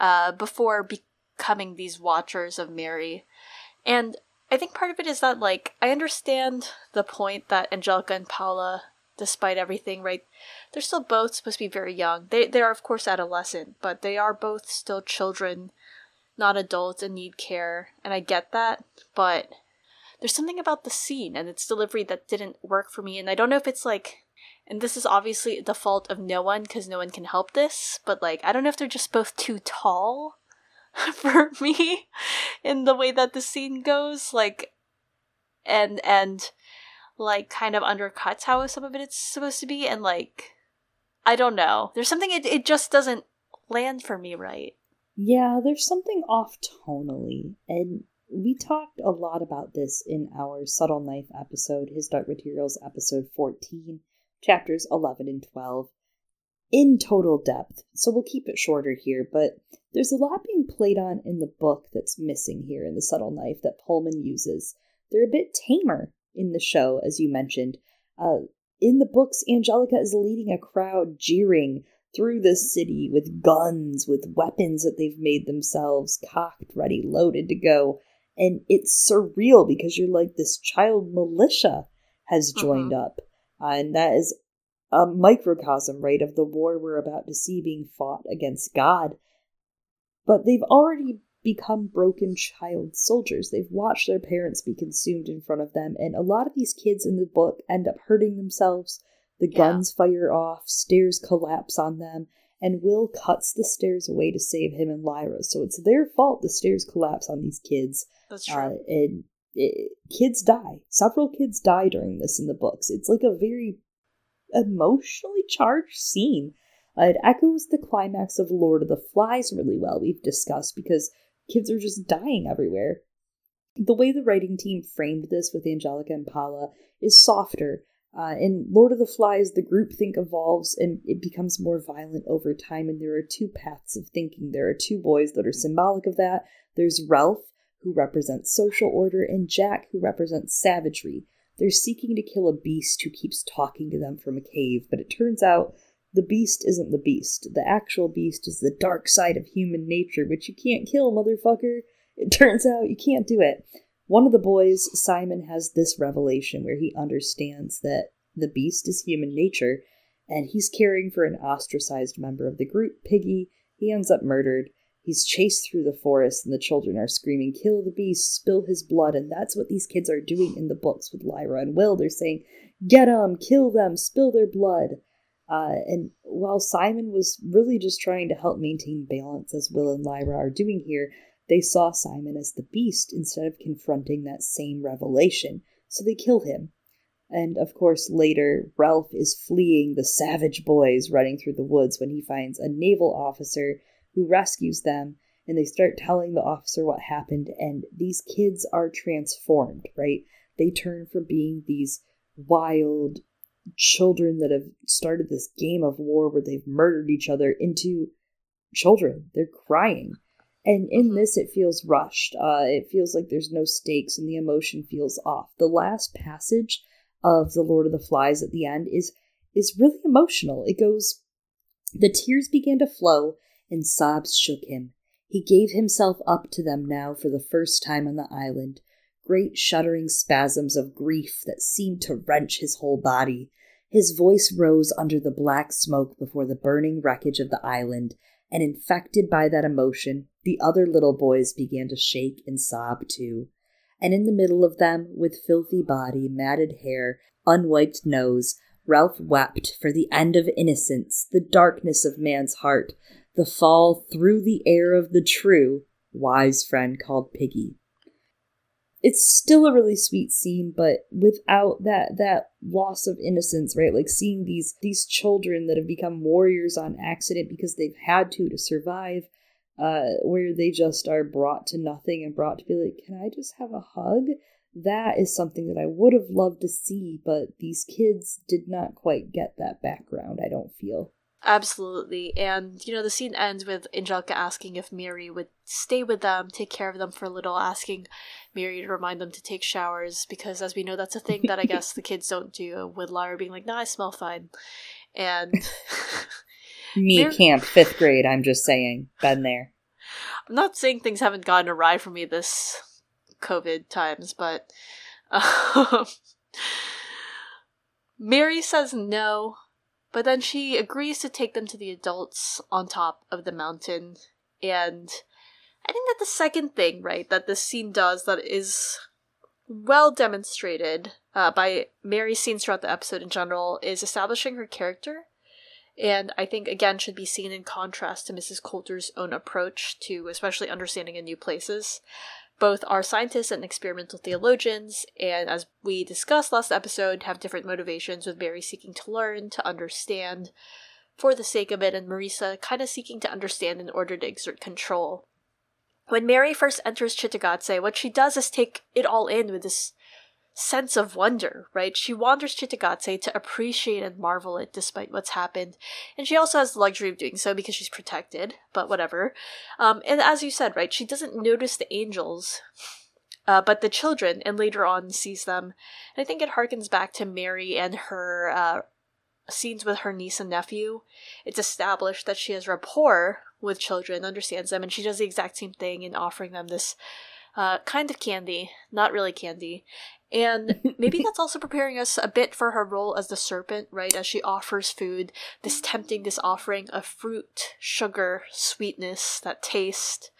uh, before becoming these watchers of Mary. And I think part of it is that, like, I understand the point that Angelica and Paula, despite everything, right, they're still both supposed to be very young. They, they are, of course, adolescent, but they are both still children, not adults, and need care. And I get that, but there's something about the scene and its delivery that didn't work for me. And I don't know if it's like and this is obviously the fault of no one because no one can help this, but like, I don't know if they're just both too tall for me in the way that the scene goes. Like, and, and, like, kind of undercuts how some of it it's supposed to be. And, like, I don't know. There's something, it, it just doesn't land for me right. Yeah, there's something off tonally. And we talked a lot about this in our Subtle Knife episode, his Dark Materials episode 14 chapters 11 and 12 in total depth. So we'll keep it shorter here, but there's a lot being played on in the book that's missing here in the subtle knife that Pullman uses. They're a bit tamer in the show, as you mentioned. Uh, in the books, Angelica is leading a crowd jeering through the city with guns, with weapons that they've made themselves, cocked, ready, loaded to go. And it's surreal because you're like, this child militia has joined uh-huh. up. Uh, and that is a microcosm, right, of the war we're about to see being fought against God. But they've already become broken child soldiers. They've watched their parents be consumed in front of them, and a lot of these kids in the book end up hurting themselves. The yeah. guns fire off, stairs collapse on them, and Will cuts the stairs away to save him and Lyra. So it's their fault the stairs collapse on these kids. That's true. Uh, and it, kids die. Several kids die during this in the books. It's like a very emotionally charged scene. Uh, it echoes the climax of Lord of the Flies really well, we've discussed, because kids are just dying everywhere. The way the writing team framed this with Angelica and Paula is softer. Uh, in Lord of the Flies, the groupthink evolves and it becomes more violent over time, and there are two paths of thinking. There are two boys that are symbolic of that. There's Ralph, who represents social order, and Jack, who represents savagery. They're seeking to kill a beast who keeps talking to them from a cave, but it turns out the beast isn't the beast. The actual beast is the dark side of human nature, which you can't kill, motherfucker. It turns out you can't do it. One of the boys, Simon, has this revelation where he understands that the beast is human nature, and he's caring for an ostracized member of the group, Piggy. He ends up murdered, He's chased through the forest, and the children are screaming, Kill the beast, spill his blood. And that's what these kids are doing in the books with Lyra and Will. They're saying, Get them, kill them, spill their blood. Uh, and while Simon was really just trying to help maintain balance, as Will and Lyra are doing here, they saw Simon as the beast instead of confronting that same revelation, so they kill him. And of course, later, Ralph is fleeing the savage boys running through the woods when he finds a naval officer who rescues them, and they start telling the officer what happened. And these kids are transformed, right? They turn from being these wild children that have started this game of war where they've murdered each other into children. They're crying. And in mm-hmm. this, it feels rushed. Uh, it feels like there's no stakes and the emotion feels off. The last passage of The Lord of the Flies at the end is is really emotional. It goes The tears began to flow and sobs shook him. He gave himself up to them now for the first time on the island, great shuddering spasms of grief that seemed to wrench his whole body. His voice rose under the black smoke before the burning wreckage of the island, and infected by that emotion, the other little boys began to shake and sob too and in the middle of them, with filthy body, matted hair, unwiped nose, Ralph wept for the end of innocence, the darkness of man's heart, the fall through the air of the true, wise friend called Piggy. It's still a really sweet scene, but without that that loss of innocence, right? Like seeing these these children that have become warriors on accident because they've had to to survive, uh, where they just are brought to nothing and brought to be like, can I just have a hug? That is something that I would have loved to see, but these kids did not quite get that background, I don't feel. Absolutely. And, you know, the scene ends with Angelica asking if Mary would stay with them, take care of them for a little, asking Mary to remind them to take showers, because as we know, that's a thing that I guess the kids don't do, with Lyra being like, nah, I smell fine. And. Me Mary- camp, fifth grade, I'm just saying. Been there. I'm not saying things haven't gotten awry for me this COVID times, but um, Mary says no, but then she agrees to take them to the adults on top of the mountain. And I think that the second thing, right, that this scene does that is well demonstrated uh, by Mary's scenes throughout the episode in general is establishing her character and I think again should be seen in contrast to Mrs. Coulter's own approach to especially understanding in new places. Both are scientists and experimental theologians, and as we discussed last episode, have different motivations with Mary seeking to learn, to understand for the sake of it, and Marisa kind of seeking to understand in order to exert control. When Mary first enters Cittàgazze, what she does is take it all in with this sense of wonder, right? She wanders Cittàgazze to appreciate and marvel it despite what's happened. And she also has the luxury of doing so because she's protected, but whatever. Um, and as you said, right, she doesn't notice the angels, uh, but the children, and later on sees them. And I think it harkens back to Mary and her uh, scenes with her niece and nephew. It's established that she has rapport with children, understands them, and she does the exact same thing in offering them this uh, kind of candy, not really candy, and maybe that's also preparing us a bit for her role as the serpent, right? As she offers food, this tempting, this offering of fruit, sugar, sweetness, that taste.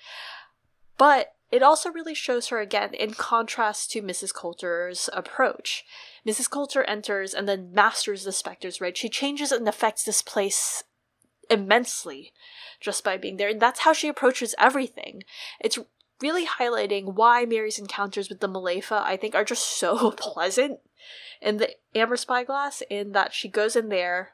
But it also really shows her again in contrast to Mrs. Coulter's approach. Mrs. Coulter enters and then masters the specters, right? She changes and affects this place immensely just by being there. And that's how she approaches everything. It's really highlighting why Mary's encounters with the Mulefa, I think, are just so pleasant in the Amber Spyglass, in that she goes in there,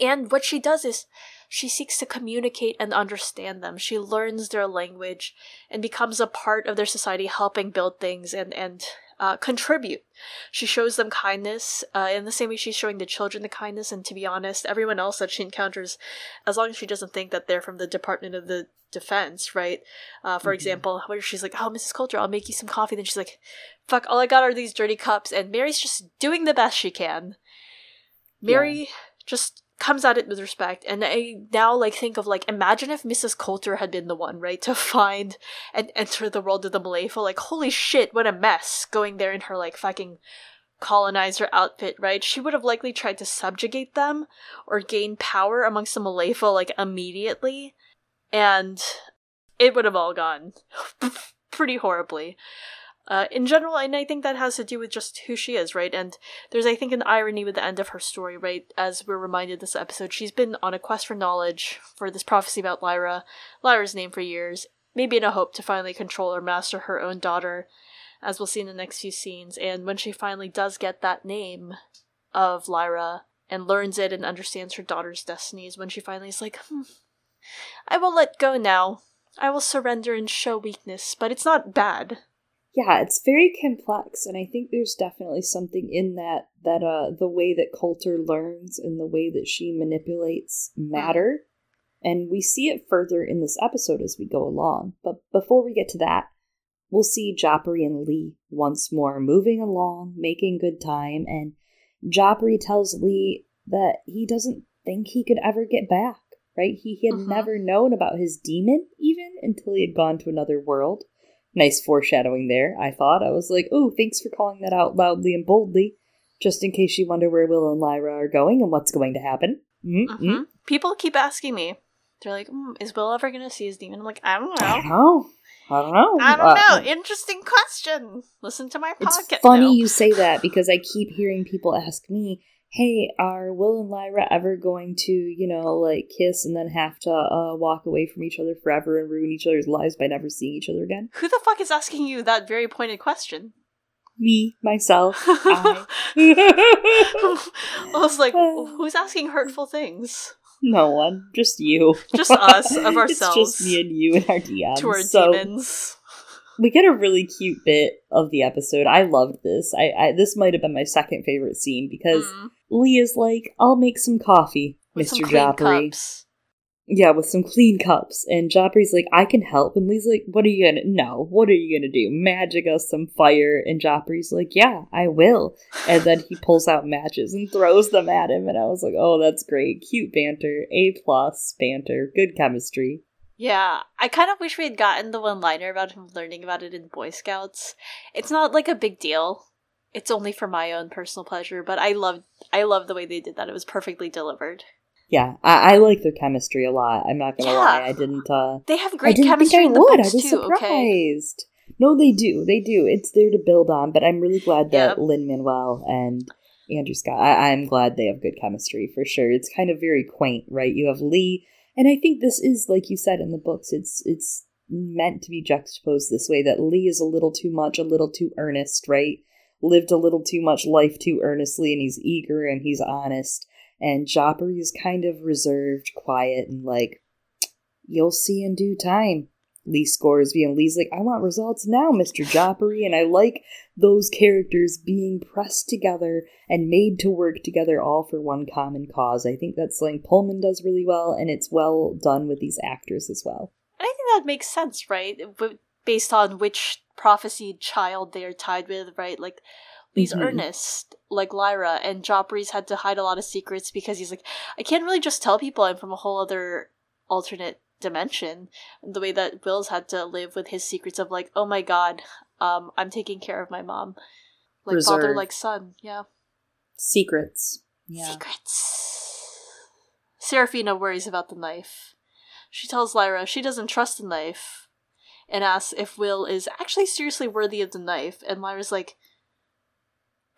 and what she does is she seeks to communicate and understand them. She learns their language and becomes a part of their society, helping build things and and uh, contribute. She shows them kindness uh, in the same way she's showing the children the kindness. And to be honest, everyone else that she encounters, as long as she doesn't think that they're from the Department of the Defense, right? Uh, for mm-hmm. example, where she's like, "Oh, Mrs. Coulter, I'll make you some coffee." Then she's like, "Fuck, all I got are these dirty cups." And Mary's just doing the best she can. Mary yeah. just comes at it with respect. And i now like think of like imagine if mrs coulter had been the one right to find and enter the world of the Mulefa like holy shit what a mess going there in her like fucking colonizer outfit right? She would have likely tried to subjugate them or gain power amongst the Mulefa like immediately. And it would have all gone pretty horribly uh, in general, and I think that has to do with just who she is, right? And there's, I think, an irony with the end of her story, right? As we're reminded this episode, she's been on a quest for knowledge for this prophecy about Lyra, Lyra's name for years, maybe in a hope to finally control or master her own daughter, as we'll see in the next few scenes. And when she finally does get that name of Lyra and learns it and understands her daughter's destinies, when she finally is like, hmm, I will let go now. I will surrender and show weakness, but it's not bad yeah, it's very complex, and I think there's definitely something in that that uh the way that Coulter learns and the way that she manipulates matter, and we see it further in this episode as we go along. But before we get to that, we'll see Jopari and Lee once more moving along, making good time, and Jopari tells Lee that he doesn't think he could ever get back. Right? He had uh-huh. never known about his daemon even until he had gone to another world Nice foreshadowing there, I thought. I was like, oh, thanks for calling that out loudly and boldly, just in case you wonder where Will and Lyra are going and what's going to happen. Mm-hmm. Mm-hmm. People keep asking me. They're like, mm, is Will ever going to see his daemon? I'm like, I don't know. I don't know. I don't know. I don't uh. Interesting question. Listen to my podcast. It's funny no. you say that because I keep hearing people ask me, hey, are Will and Lyra ever going to, you know, like kiss and then have to uh, walk away from each other forever and ruin each other's lives by never seeing each other again? Who the fuck is asking you that very pointed question? Me, myself, I. I was like, who's asking hurtful things? No one, just you. Just us of ourselves. It's just me and you and our DMs. To our so, daemons we get a really cute bit of the episode. I loved this. I, I this might have been my second favorite scene because mm. Lee is like, "I'll make some coffee, with Mr. Jopari." Yeah, with some clean cups. And Jopari's like, I can help. And Lee's like, What are you gonna no, what are you gonna do? Magic us some fire. And Jopari's like, Yeah, I will. And then he pulls out matches and throws them at him. And I was like, Oh, that's great. Cute banter. A plus banter. Good chemistry. Yeah, I kind of wish we had gotten the one liner about him learning about it in Boy Scouts. It's not like a big deal. It's only for my own personal pleasure, but I loved I love the way they did that. It was perfectly delivered. Yeah, I, I like their chemistry a lot. I'm not gonna yeah. lie, I didn't. uh They have great I didn't chemistry think I would. I was too, surprised. Okay? No, they do. They do. It's there to build on. But I'm really glad that Lin Manuel and Andrew Scott. I, I'm glad they have good chemistry for sure. It's kind of very quaint, right? You have Lee and I think this is, like you said in the books, it's it's meant to be juxtaposed this way that Lee is a little too much, a little too earnest, right? Lived a little too much life too earnestly, and he's eager and he's honest. And Jopari is kind of reserved, quiet, and like, you'll see in due time. Lee Scoresby, and Lee's like, I want results now, Mr. Jopari, and I like those characters being pressed together and made to work together all for one common cause. I think that's something Pullman does really well, and it's well done with these actors as well. And I think that makes sense, right? Based on which prophesied child they are tied with, right? Like, Lee's mm-hmm. earnest, like Lyra, and Jopari's had to hide a lot of secrets because he's like, I can't really just tell people I'm from a whole other alternate dimension the way that will's had to live with his secrets of like oh my god um i'm taking care of my mom like Reserve. father like son yeah secrets yeah. secrets Serafina worries about the knife she tells lyra she doesn't trust the knife and asks if will is actually seriously worthy of the knife and lyra's like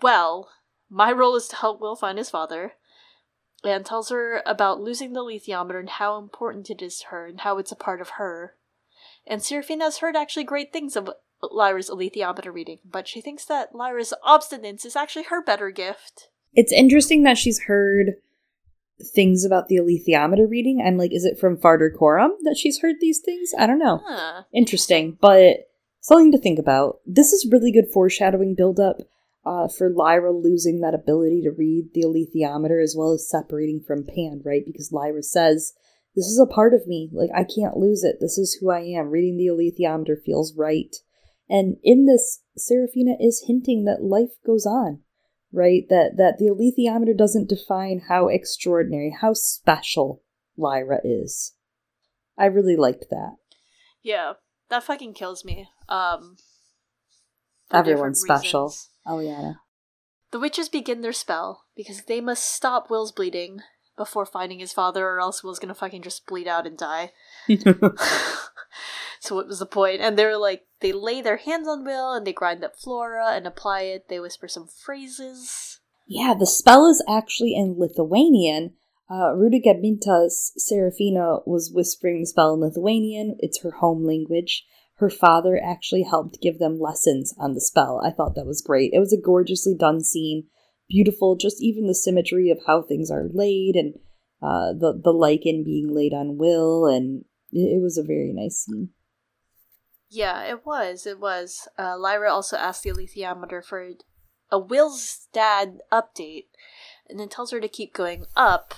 well my role is to help will find his father and tells her about losing the alethiometer and how important it is to her and how it's a part of her. And Serafina has heard actually great things of Lyra's alethiometer reading, but she thinks that Lyra's obstinance is actually her better gift. It's interesting that she's heard things about the alethiometer reading. I'm like, is it from Farder Coram that she's heard these things? I don't know. Huh. Interesting, but something to think about. This is really good foreshadowing build up uh, for Lyra losing that ability to read the alethiometer as well as separating from Pan, right? Because Lyra says, This is a part of me. Like, I can't lose it. This is who I am. Reading the alethiometer feels right. And in this, Serafina is hinting that life goes on, right? That, that the alethiometer doesn't define how extraordinary, how special Lyra is. I really liked that. Yeah, that fucking kills me. Um, Everyone's special. Reasons. yeah. The witches begin their spell because they must stop Will's bleeding before finding his father, or else Will's gonna fucking just bleed out and die. So what was the point? And they're like, they lay their hands on Will and they grind up flora and apply it. They whisper some phrases. Yeah, the spell is actually in Lithuanian. Uh, Ruta Gedmintas' Serafina was whispering the spell in Lithuanian. It's her home language. Her father actually helped give them lessons on the spell. I thought that was great. It was a gorgeously done scene. Beautiful, just even the symmetry of how things are laid and uh, the, the lichen being laid on Will, and it, it was a very nice scene. Yeah, it was. It was. Uh, Lyra also asked the alethiometer for a Will's dad update, and then tells her to keep going up.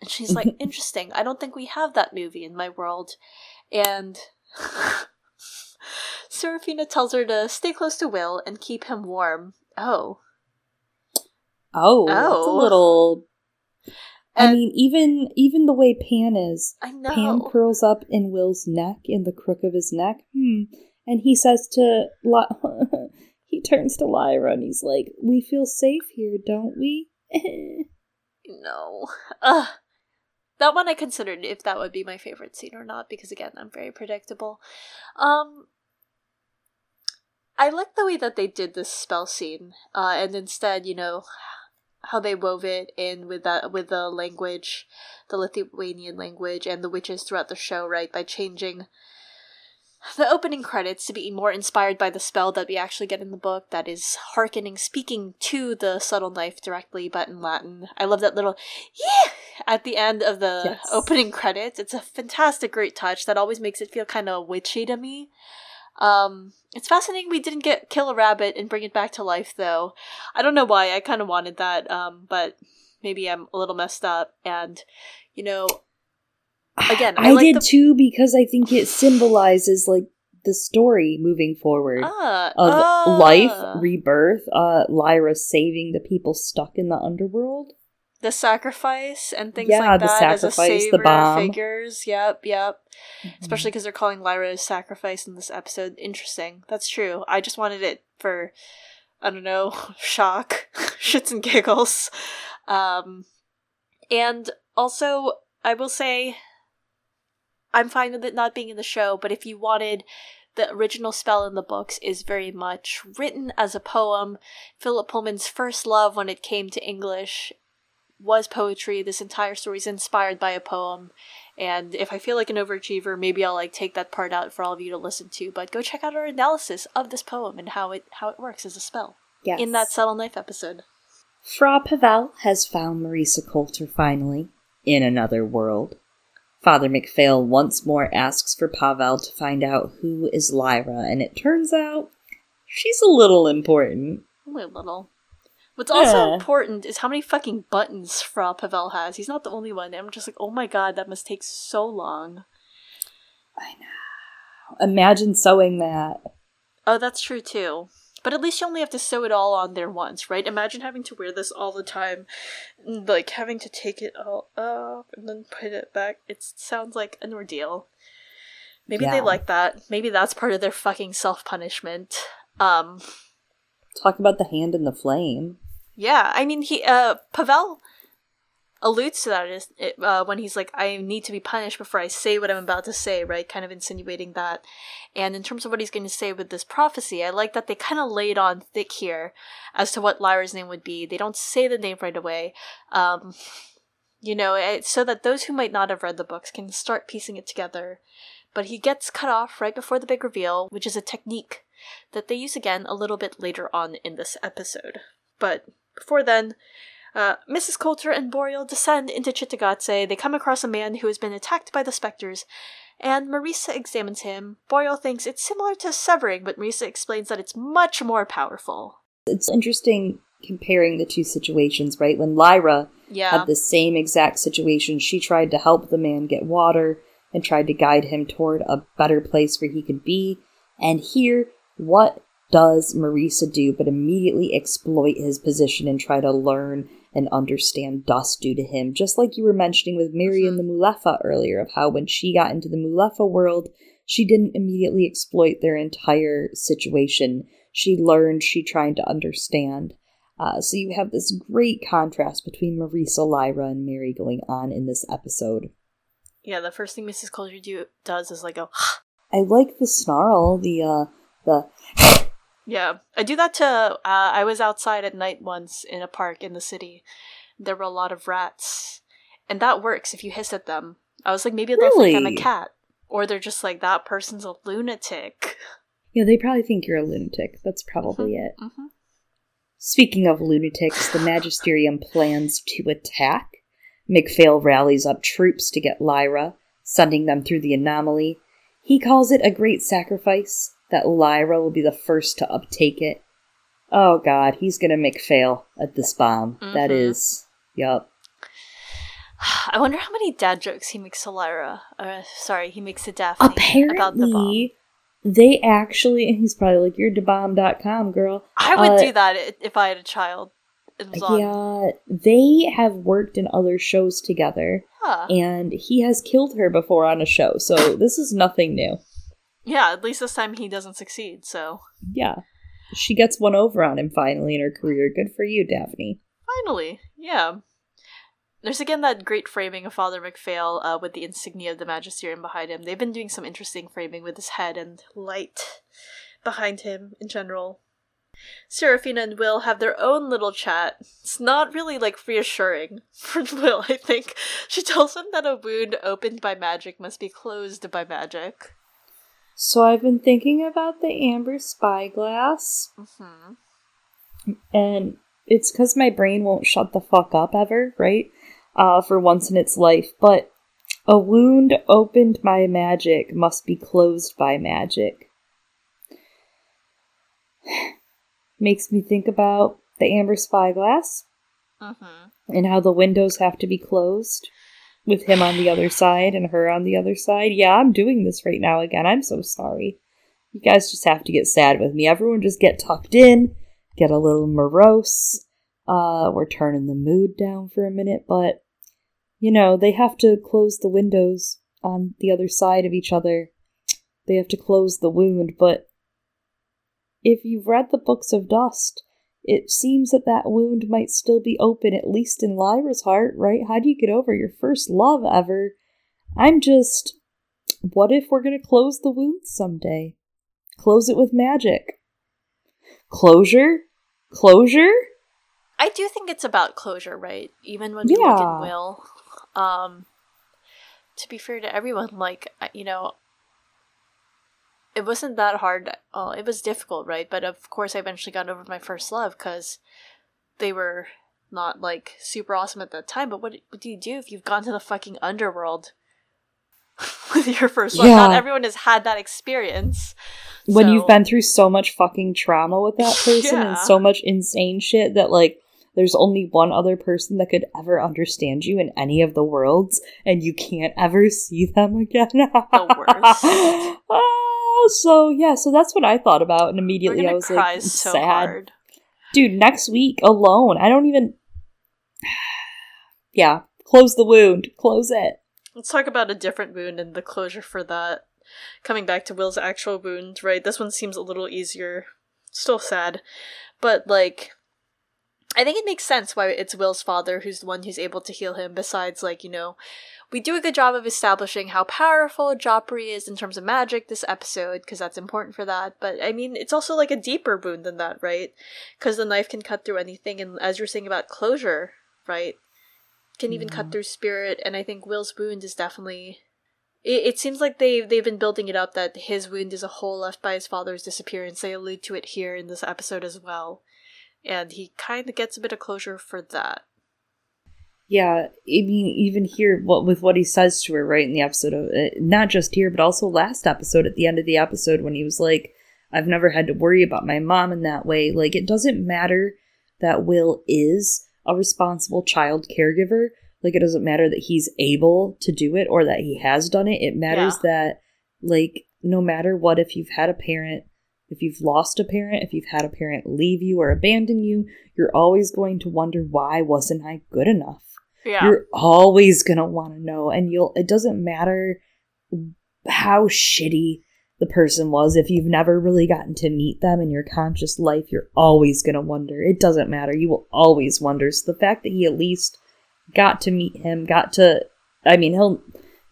And she's like, "Interesting. I don't think we have that movie in my world." And Serafina tells her to stay close to Will and keep him warm. Oh. Oh, that's a Oh. little. I mean, even even the way Pan is, I know. Pan curls up in Will's neck, in the crook of his neck. Hmm. And he says to, he turns to Lyra and he's like, "We feel safe here, don't we?" No. Ugh. That one I considered if that would be my favorite scene or not, because again, I'm very predictable. Um I like the way that they did this spell scene, uh, and instead, you know, how they wove it in with that with the language, the Lithuanian language, and the witches throughout the show, right? By changing the opening credits to be more inspired by the spell that we actually get in the book that is hearkening speaking to the subtle knife directly but in latin i love that little yeah at the end of the Yes. opening credits it's a fantastic great touch that always makes it feel kind of witchy to me um it's fascinating we didn't get kill a rabbit and bring it back to life though i don't know why i kind of wanted that um but maybe i'm a little messed up and you know Again, I I, like did the- too because I think it symbolizes like the story moving forward ah, of ah. life, rebirth. Uh, Lyra saving the people stuck in the underworld. The sacrifice and things Yeah, like that as a sacrifice, the bomb. figures. Yep, yep. Mm-hmm. Especially because they're calling Lyra a sacrifice in this episode. Interesting. That's true. I just wanted it for, I don't know, shock, shits and giggles. Um, and also, I will say, I'm fine with it not being in the show, but if you wanted the original spell in the books is very much written as a poem. Philip Pullman's first love when it came to English was poetry. This entire story is inspired by a poem. And if I feel like an overachiever, maybe I'll like take that part out for all of you to listen to. But go check out our analysis of this poem and how it how it works as a spell Yes. in that subtle knife episode. Fra Pavel has found Marisa Coulter finally, in another world. Father McPhail once more asks for Pavel to find out who is Lyra, and it turns out she's a little important. Only a little. What's also Yeah. important is how many fucking buttons Fra Pavel has. He's not the only one. I'm just like, oh my god, that must take so long. I know. Imagine sewing that. Oh, that's true too. But at least you only have to sew it all on there once, right? Imagine having to wear this all the time, like having to take it all off and then put it back. It sounds like an ordeal. Maybe they like that. Maybe that's part of their fucking self punishment. Um, Talk about the hand in the flame. Yeah, I mean, he uh Pavel alludes to that uh, when he's like, "I need to be punished before I say what I'm about to say," right? Kind of insinuating that. And in terms of what he's going to say with this prophecy, I like that they kind of laid on thick here as to what Lyra's name would be. They don't say the name right away. Um, you know, so that those who might not have read the books can start piecing it together. But he gets cut off right before the big reveal, which is a technique that they use again a little bit later on in this episode. But before then, uh, Mrs. Coulter and Boreal descend into Cittàgazze. They come across a man who has been attacked by the specters, and Marisa examines him. Boreal thinks it's similar to severing, but Marisa explains that it's much more powerful. It's interesting comparing the two situations, right? When Lyra Yeah. had the same exact situation, she tried to help the man get water and tried to guide him toward a better place where he could be. And here, what does Marisa do but immediately exploit his position and try to learn and understand dust due to him? Just like you were mentioning with Mary and the Mulefa earlier, of how when she got into the Mulefa world, she didn't immediately exploit their entire situation. She learned, she tried to understand. Uh, so you have this great contrast between Marisa, Lyra, and Mary going on in this episode. Yeah, the first thing Mrs. Coulter do, does is like go, I like the snarl, the uh the Yeah, I do that to. Uh, I was outside at night once in a park in the city. There were a lot of rats, and that works if you hiss at them. I was like, maybe they'll think I'm a cat, or they're just like that person's a lunatic. Yeah, they probably think you're a lunatic. That's probably it. hmm Speaking of lunatics, the Magisterium plans to attack. McPhail rallies up troops to get Lyra, sending them through the anomaly. He calls it a great sacrifice, that Lyra will be the first to uptake it. Oh god, he's gonna make fail at this bomb. That Mhm. is. Yup. I wonder how many dad jokes he makes to Lyra. Uh, sorry, he makes to Daphne about the bomb. Apparently, they actually. And he's probably like, you're debomb.com, girl. I would uh, do that if I had a child. It was on. Yeah, they have worked in other shows together. Huh. and he has killed her before on a show, so this is nothing new. Yeah, at least this time he doesn't succeed. So Yeah. She gets one over on him finally in her career. Good for you, Daphne. finally, yeah. There's again that great framing of Father McPhail uh, with the insignia of the Magisterium behind him. They've been doing some interesting framing with his head and light behind him in general. Serafina and Will have their own little chat. It's not really like reassuring for Will, I think. She tells him that a wound opened by magic must be closed by magic. So I've been thinking about the amber spyglass, hmm and it's because my brain won't shut the fuck up ever, right? Uh, for once in its life. But a wound opened by magic must be closed by magic. Makes me think about the amber spyglass hmm and how the windows have to be closed with him on the other side and her on the other side. Yeah, I'm doing this right now again. I'm so sorry. You guys just have to get sad with me. Everyone just get tucked in, get a little morose. Uh, we're turning the mood down for a minute, but you know, they have to close the windows on the other side of each other. They have to close the wound, but if you've read the books of dust, it seems that that wound might still be open, at least in Lyra's heart, right? How do you get over your first love ever? I'm just. What if we're gonna close the wound someday? Close it with magic. Closure? Closure? I do think it's about closure, right? Even when we look Yeah. at Will. Um, to be fair to everyone, like, you know, it wasn't that hard. Well, it was difficult, right? But of course, I eventually got over my first love because they were not, like, super awesome at that time. But what, what do you do if you've gone to the fucking underworld with your first love? Not everyone has had that experience. When So- you've been through so much fucking trauma with that person Yeah. and so much insane shit that, like, there's only one other person that could ever understand you in any of the worlds, and you can't ever see them again. The worst. So yeah, so that's what I thought about, and immediately I was like, so sad. hard. Dude, next week alone, I don't even. yeah, close the wound. Close it. Let's talk about a different wound and the closure for that. Coming back to Will's actual wound, right? This one seems a little easier. Still sad. But, like, I think it makes sense why it's Will's father who's the one who's able to heal him, besides, like, you know, we do a good job of establishing how powerful Joffrey is in terms of magic this episode, because that's important for that. But, I mean, it's also, like, a deeper wound than that, right? Because the knife can cut through anything, and as you're saying about closure, right? can even cut mm-hmm. through spirit and i think will's wound is definitely it, it seems like they they've been building it up that his wound is a hole left by his father's disappearance they allude to it here in this episode as well and he kind of gets a bit of closure for that Yeah, I mean, even here, what with what he says to her, right in the episode of uh, not just here, but also last episode at the end of the episode when he was like, "I've never had to worry about my mom in that way." Like, it doesn't matter that Will is a responsible child caregiver. Like, it doesn't matter that he's able to do it or that he has done it. It matters that, like, no matter what, if you've had a parent, if you've lost a parent, if you've had a parent leave you or abandon you, you're always going to wonder why wasn't I good enough? Yeah You're always going to want to know and you'll it doesn't matter how shitty the person was if you've never really gotten to meet them in your conscious life, you're always going to wonder. It doesn't matter. You will always wonder. So the fact that he at least got to meet him, got to I mean, he'll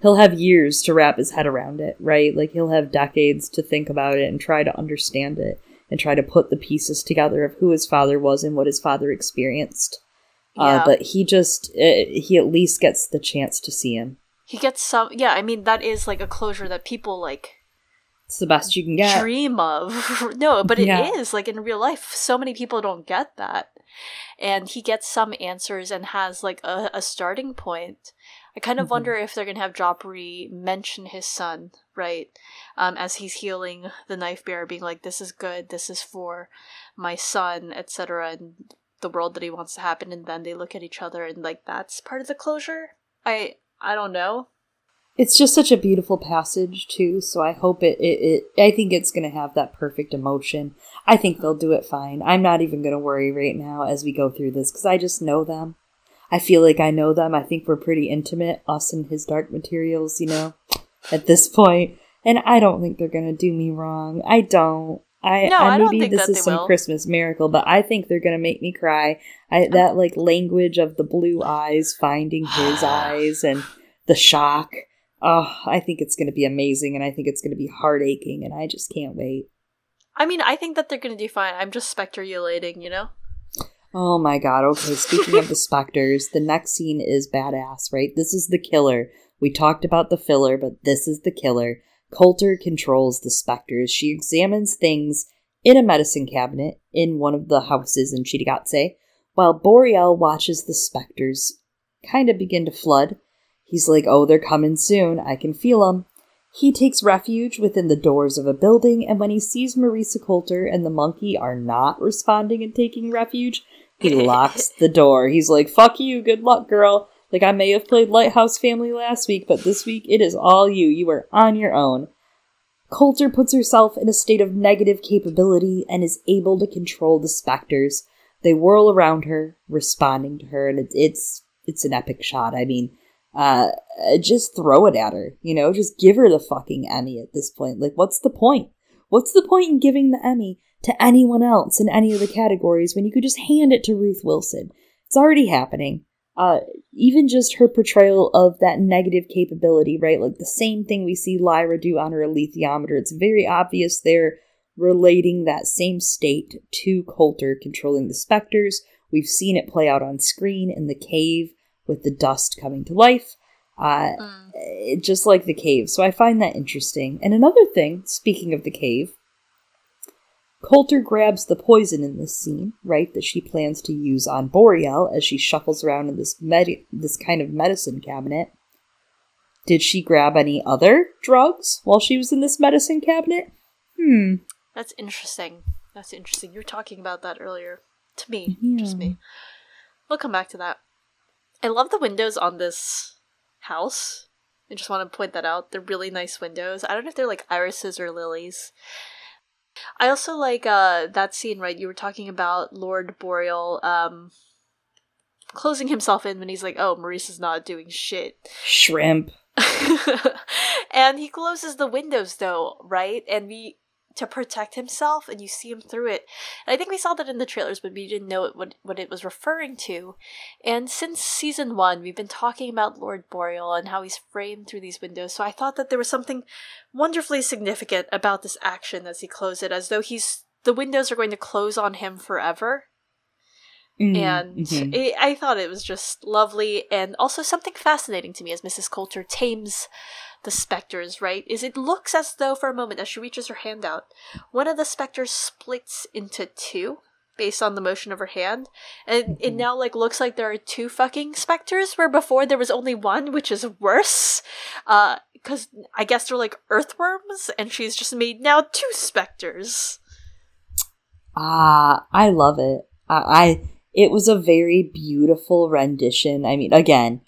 he'll have years to wrap his head around it, right? Like he'll have decades to think about it and try to understand it and try to put the pieces together of who his father was and what his father experienced. Uh, but he just uh, he at least gets the chance to see him. He gets some yeah, I mean that is like a closure that people like it's the best you can get. Dream of. no, but it yeah. is like in real life so many people don't get that. And he gets some answers and has like a, a starting point. I kind of mm-hmm. wonder if they're gonna have Joffrey mention his son, right? Um, as he's healing the knife bearer, being like, "This is good. This is for my son," etc. And the world that he wants to happen. And then they look at each other, and like that's part of the closure. I I don't know. It's just such a beautiful passage too, so I hope it. It, it I think it's gonna have that perfect emotion. I think they'll do it fine. I'm not even gonna worry right now as we go through this because I just know them. I feel like I know them. I think we're pretty intimate, us and his dark materials, you know, at this. And I don't think they're gonna do me wrong. I don't. I, no, I, I maybe this is some will. Christmas miracle, but I think they're gonna make me cry. I, oh. that like language of the blue eyes finding his eyes and the shock. Oh, I think it's gonna be amazing, and I think it's gonna be heart aching, and I just can't wait. I mean, I think that they're gonna do fine. I'm just speculating, you know. Oh my god, okay, speaking of the specters, the next scene is badass, right? This is the killer. We talked about the filler, but this is the killer. Coulter controls the specters. She examines things in a medicine cabinet in one of the houses in Cittàgazze, while Boreal watches the specters kind of begin to flood. He's like, oh, they're coming soon. I can feel them. He takes refuge within the doors of a building, and when he sees Marisa Coulter and the monkey are not responding and taking refuge, he locks the door. He's like, fuck you, good luck, girl. Like, I may have played Lighthouse Family last week, but this week it is all you. You are on your own. Coulter puts herself in a state of negative capability and is able to control the specters. They whirl around her, responding to her, and it's it's, it's an epic shot. I mean, uh, just throw it at her, you know, just give her the fucking Emmy at this point. Like, what's the point? What's the point in giving the Emmy to anyone else in any of the categories when you could just hand it to Ruth Wilson. It's already happening. Uh, even just her portrayal of that negative capability, right? Like the same thing we see Lyra do on her alethiometer. It's very obvious they're relating that same state to Coulter controlling the specters. We've seen it play out on screen in the cave with the dust coming to life. Uh, mm. just like the cave. So I find that interesting. And another thing, speaking of the cave, Coulter grabs the poison in this scene, right, that she plans to use on Boreal as she shuffles around in this med- this kind of medicine cabinet. Did she grab any other drugs while she was in this medicine cabinet? Hmm. That's interesting. That's interesting. You were talking about that earlier. To me, yeah. just me. We'll come back to that. I love the windows on this house. I just want to point that out. They're really nice windows. I don't know if they're like irises or lilies. I also like uh that scene, right? You were talking about Lord Boreal um closing himself in when he's like, "Oh, Marisa's not doing shit." Shrimp. and he closes the windows though, right? And we to protect himself and you see him through it. And I think we saw that in the trailers, but we didn't know what, what it was referring to. And since season one, we've been talking about Lord Boreal and how he's framed through these windows. So I thought that there was something wonderfully significant about this action as he closed it, as though he's the windows are going to close on him forever. Mm, and mm-hmm. it, I thought it was just lovely and also something fascinating to me as Mrs. Coulter tames the specters, right? Is it looks as though for a moment as she reaches her hand out, one of the specters splits into two based on the motion of her hand. And it mm-hmm. now like looks like there are two fucking specters where before there was only one, which is worse. Uh because I guess they're like earthworms, and she's just made now two specters. Ah, I love it. I, I it was a very beautiful rendition. I mean, again,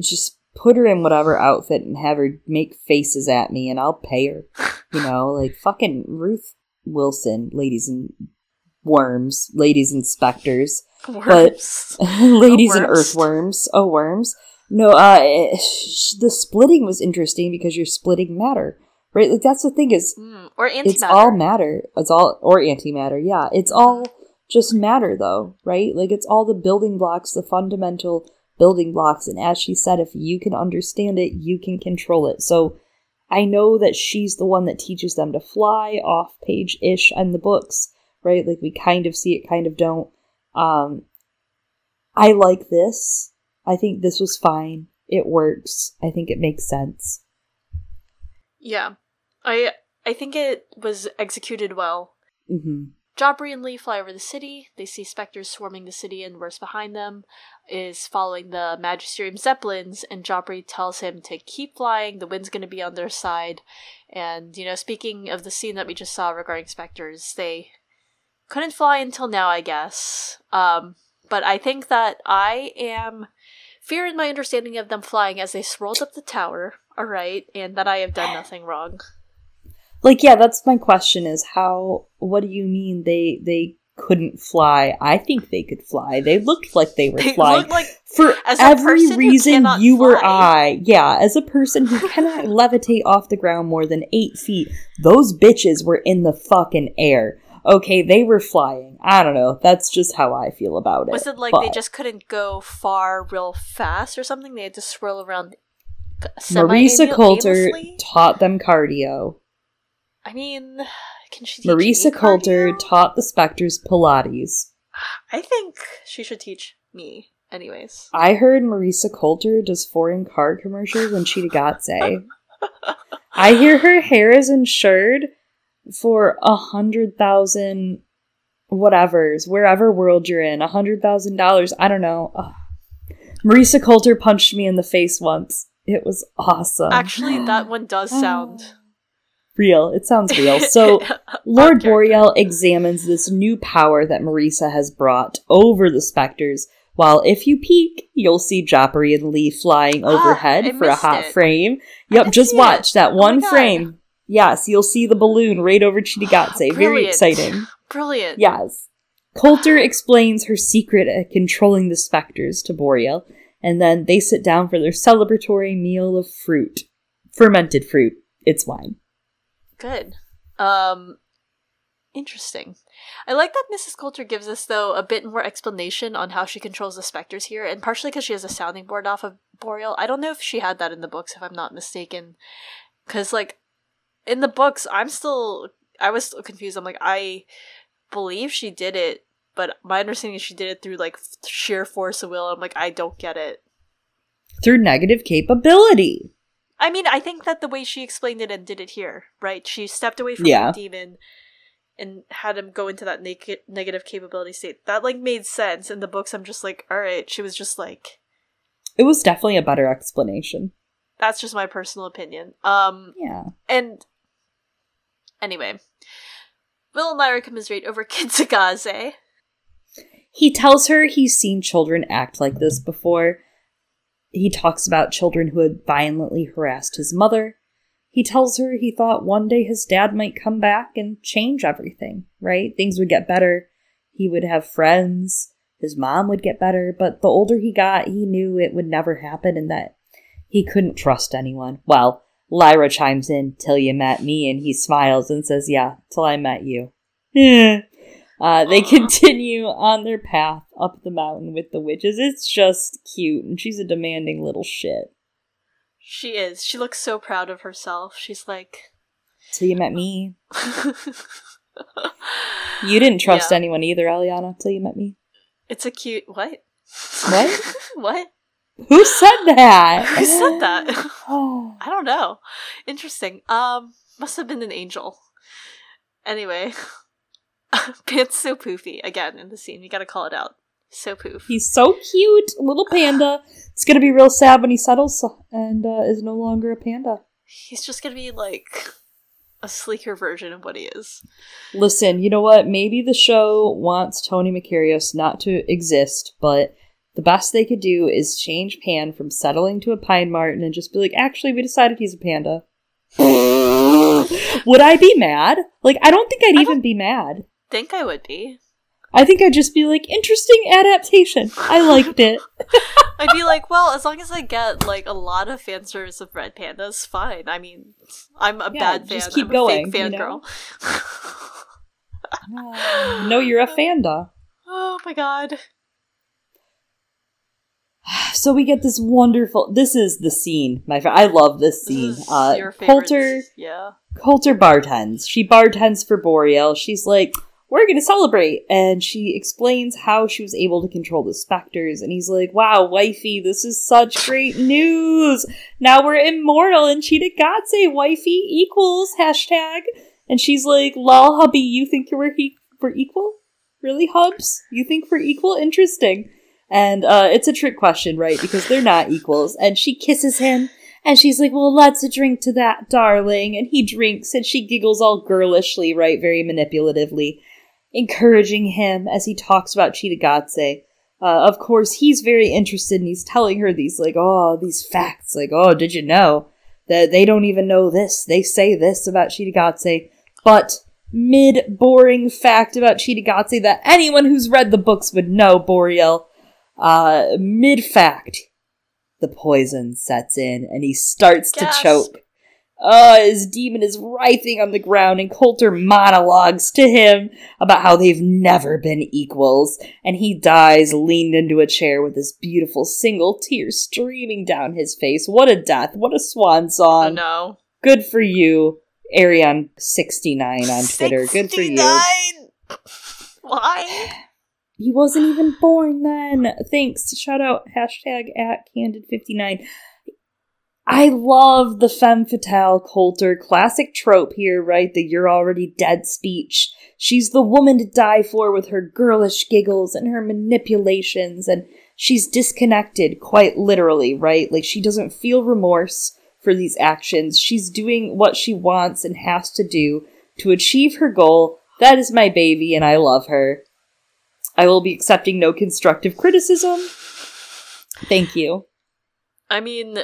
just put her in whatever outfit and have her make faces at me and I'll pay her. You know, like fucking Ruth Wilson, ladies and worms, ladies and specters. Worms. But ladies oh, and earthworms. Oh, worms. No, uh, the splitting was interesting because you're splitting matter, right? Like that's the thing is, mm, or antimatter. It's all matter. It's all or antimatter. Yeah, it's all just matter though, right? Like it's all the building blocks, the fundamental building blocks. And as she said, if you can understand it, you can control it. So I know that she's the one that teaches them to fly off page ish in the books, right? Like we kind of see it, kind of don't. Um, I like this. I think this was fine. It works. I think it makes sense. Yeah, I I think it was executed well. Mm-hmm. Jopari and Lee fly over the city. They see specters swarming the city, and worse behind them is following the Magisterium Zeppelins. And Jopari tells him to keep flying. The wind's going to be on their side. And you know, speaking of the scene that we just saw regarding specters, they couldn't fly until now, I guess. Um, but I think that I am fear in my understanding of them flying as they swirled up the tower. All right, and that I have done nothing wrong. Like, yeah, that's my question: is how? What do you mean they they couldn't fly? I think they could fly. They looked like they were They flying like for every reason you or. I. Yeah, as a person who cannot levitate off the ground more than eight feet, those bitches were in the fucking air. Okay, they were flying. I don't know. That's just how I feel about it. Was it like they just couldn't go far real fast or something? They had to swirl around. Marisa? Coulter taught them cardio. I mean, can she? Teach Marisa Coulter cardio? taught the Spectres Pilates. I think she should teach me. Anyways, I heard Marisa Coulter does foreign car commercials when in Cittàgazze. I hear her hair is insured for a hundred thousand whatevers, wherever world you're in, a hundred thousand dollars. I don't know. Ugh. Marisa Coulter punched me in the face once. It was awesome. actually, that one does sound real. It sounds real. So Lord. Boreal examines this new power that Marisa has brought over the specters. While if you peek, you'll see Jopari and Lee flying Ah, overhead I for a hot it. frame. Yep, just see it. watch that Oh one God. frame. Yes, you'll see the balloon right over Cittàgazze. Very exciting. brilliant. Yes. Coulter explains her secret at controlling the specters to Boreal, and then they sit down for their celebratory meal of fruit. Fermented fruit. It's wine. Good. Um, interesting. I like that Mrs. Coulter gives us though a bit more explanation on how she controls the specters here, and partially because she has a sounding board off of Boreal. I don't know if she had that in the books, if I'm not mistaken. Because like in the books, I'm still I was still confused. I'm like I believe she did it, but my understanding is she did it through like sheer force of will. I'm like I don't get it. Through negative capability. I mean, I think that the way she explained it and did it here, right? She stepped away from Yeah. the daemon and had him go into that naked negative capability state. That like made sense. In the books, I'm just like, all right, she was just like, It was definitely a better explanation. that's just my personal opinion. Um, Yeah. and anyway, Will and Lyra commiserate over Cittàgazze. He tells her he's seen children act like this before. He talks about children who had violently harassed his mother. He tells her he thought one day his dad might come back and change everything, right? Things would get better. He would have friends. His mom would get better. But the older he got, he knew it would never happen and that he couldn't trust anyone. Well, Lyra chimes in, till you met me, and he smiles and says, Yeah, till I met you. Eh. Uh, they continue on their path up the mountain with the witches. It's just cute, and she's a demanding little shit. She is. She looks so proud of herself. She's like, Till you met me. You didn't trust Yeah. anyone either, Eliana, till you met me. It's a cute what? What? what? Who said that? Who said that? Oh. I don't know. Interesting. Um, must have been an angel. Anyway, Pant's so poofy again in the scene. You gotta call it out. So poof. He's so cute, little panda. It's gonna be real sad when he settles and uh, is no longer a panda. He's just gonna be like a sleeker version of what he is. Listen, you know what? Maybe the show wants Tony Makarios not to exist, but the best they could do is change Pan from settling to a pine marten and just be like, actually, we decided he's a panda. Would I be mad? Like, I don't think I'd I even be mad. Think I would be. I think I'd just be like, interesting adaptation. I liked it. I'd be like, well, as long as I get like a lot of fan service of red pandas, fine. I mean, I'm a Yeah, bad fan. just keep I'm a going, fake you fangirl. know? no, you're a fanda. oh my god. So we get this wonderful. This is the scene, my friend. I love this scene. This is uh, your favorite. Coulter, Yeah. Coulter bartends. She bartends for Boreal. She's like, "We're gonna celebrate," and she explains how she was able to control the specters. And he's like, "Wow, wifey, this is such great news! Now we're immortal and Cittàgazze, wifey equals hashtag." And she's like, "Lol, hubby, you think we're he- we're equal? Really, hubs? You think we're equal? Interesting." And uh, it's a trick question, right? Because they're not equals. And she kisses him, and she's like, Well, let's drink to that, darling. And he drinks, and she giggles all girlishly, right? Very manipulatively, encouraging him as he talks about Cittàgazze. Uh, of course, he's very interested, and he's telling her these, like, oh, these facts. Like, oh, did you know that they don't even know this? They say this about Cittàgazze. But mid boring fact about Cittàgazze that anyone who's read the books would know, Boreal. Uh, mid fact, the poison sets in and he starts Gasp. to choke. Uh, his daemon is writhing on the ground and Coulter monologues to him about how they've never been equals and he dies leaned into a chair with this beautiful single tear streaming down his face. What a death. What a swan Oh song. no. Good for you, Arion69 on Twitter. Good for you. Why? He wasn't even born then. Thanks. Shout out hashtag at Candid59. I love the femme fatale Coulter classic trope here, right? The you're already dead speech. She's the woman to die for with her girlish giggles and her manipulations, and she's disconnected, quite literally, right? Like she doesn't feel remorse for these actions. She's doing what she wants and has to do to achieve her goal. That is my baby, and I love her. I will be accepting no constructive criticism. Thank you. I mean,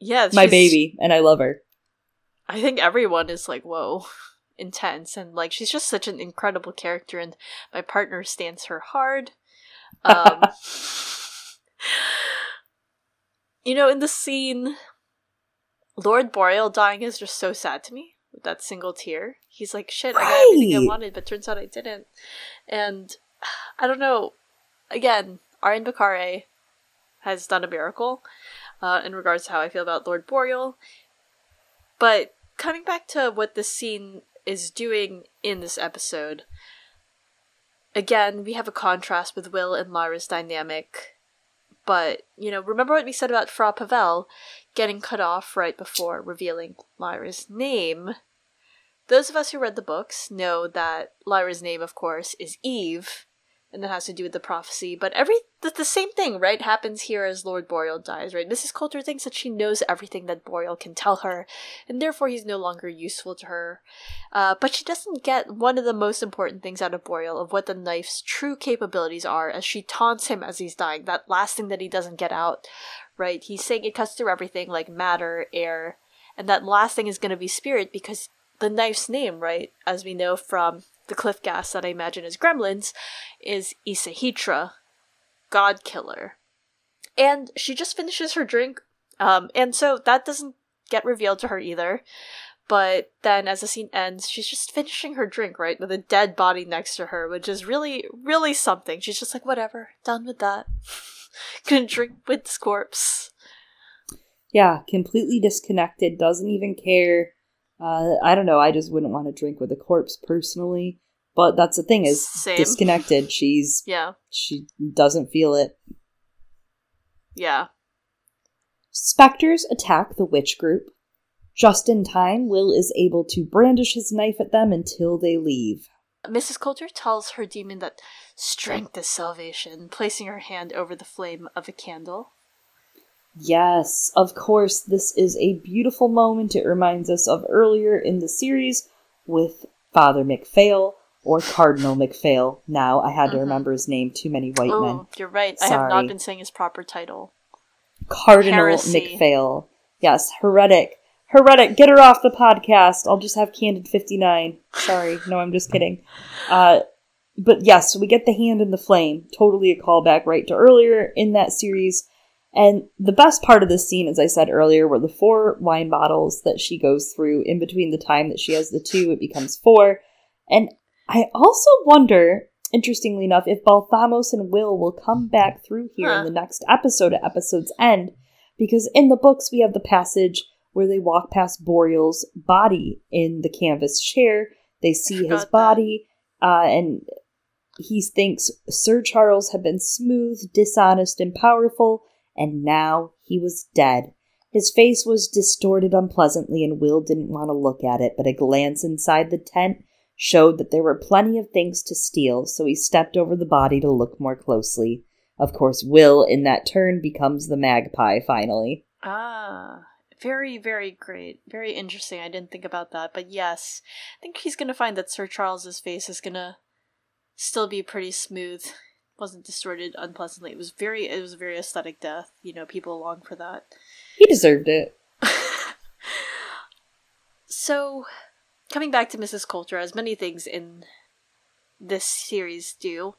yeah. My baby, and I love her. I think everyone is like, whoa, intense. And like, she's just such an incredible character, and my partner stands her hard. Um, you know, in the scene, Lord Boreal dying is just so sad to me with that single tear. He's like, shit, I got everything I Right. wanted, but turns out I didn't. And I don't know. Again, Ariyon Bakare has done a miracle uh, in regards to how I feel about Lord Boreal. But coming back to what this scene is doing in this episode, again, we have a contrast with Will and Lyra's dynamic. But, you know, remember what we said about Fra Pavel getting cut off right before revealing Lyra's name? Those of us who read the books know that Lyra's name, of course, is Eve, and that has to do with the prophecy. But every the, the same thing, right, happens here as Lord Boreal dies, right? Mrs. Coulter thinks that she knows everything that Boreal can tell her, and therefore he's no longer useful to her. Uh, but she doesn't get one of the most important things out of Boreal of what the knife's true capabilities are, as she taunts him as he's dying. That last thing that he doesn't get out, right? He's saying it cuts through everything like matter, air, and that last thing is going to be spirit because the knife's name, right, as we know from the cliff gas that I imagine is gremlins, is Æsahættr, God Killer. And she just finishes her drink, um, and so that doesn't get revealed to her either. But then, as the scene ends, she's just finishing her drink, right, with a dead body next to her, which is really, really something. She's just like, whatever, done with that. Gonna drink with this corpse. Yeah, completely disconnected, doesn't even care. Uh, I don't know, I just wouldn't want to drink with a corpse personally. But that's the thing is Same. disconnected. She's Yeah, she doesn't feel it. yeah. Spectres attack the witch group. Just in time, Will is able to brandish his knife at them until they leave. Mrs. Coulter tells her daemon that strength is salvation, placing her hand over the flame of a candle. Yes, of course, this is a beautiful moment. It reminds us of earlier in the series with Father McPhail or Cardinal McPhail. Now I had to Mhm. remember his name. Too many white men. oh, you're right. I have not been saying his proper title. Cardinal Heresy. McPhail. Yes, heretic. Heretic, get her off the podcast. I'll just have Candid 59. Sorry. No, I'm just kidding. Uh, but yes, we get the hand in the flame. Totally a callback right to earlier in that series. And the best part of this scene, as I said earlier, were the four wine bottles that she goes through. In between the time that she has the two, it becomes four. And I also wonder interestingly enough, if Balthamos and Will will come back through here huh. in the next episode at episode's end, because in the books we have the passage where they walk past Boreal's body in the canvas chair. They see his body, uh, and he thinks Sir Charles had been smooth, dishonest, and powerful, and now he was dead. His face was distorted unpleasantly, and Will didn't want to look at it, but a glance inside the tent showed that there were plenty of things to steal, so he stepped over the body to look more closely. Of course, Will, in that turn, becomes the magpie finally. Ah, very, very great. Very interesting. I didn't think about that, but yes, I think he's gonna find that Sir Charles's face is gonna still be pretty smooth. Wasn't distorted unpleasantly. It was very, it was a very aesthetic death. You know, people long for that. He deserved it. so, coming back to Mrs. Coulter, as many things in this series do,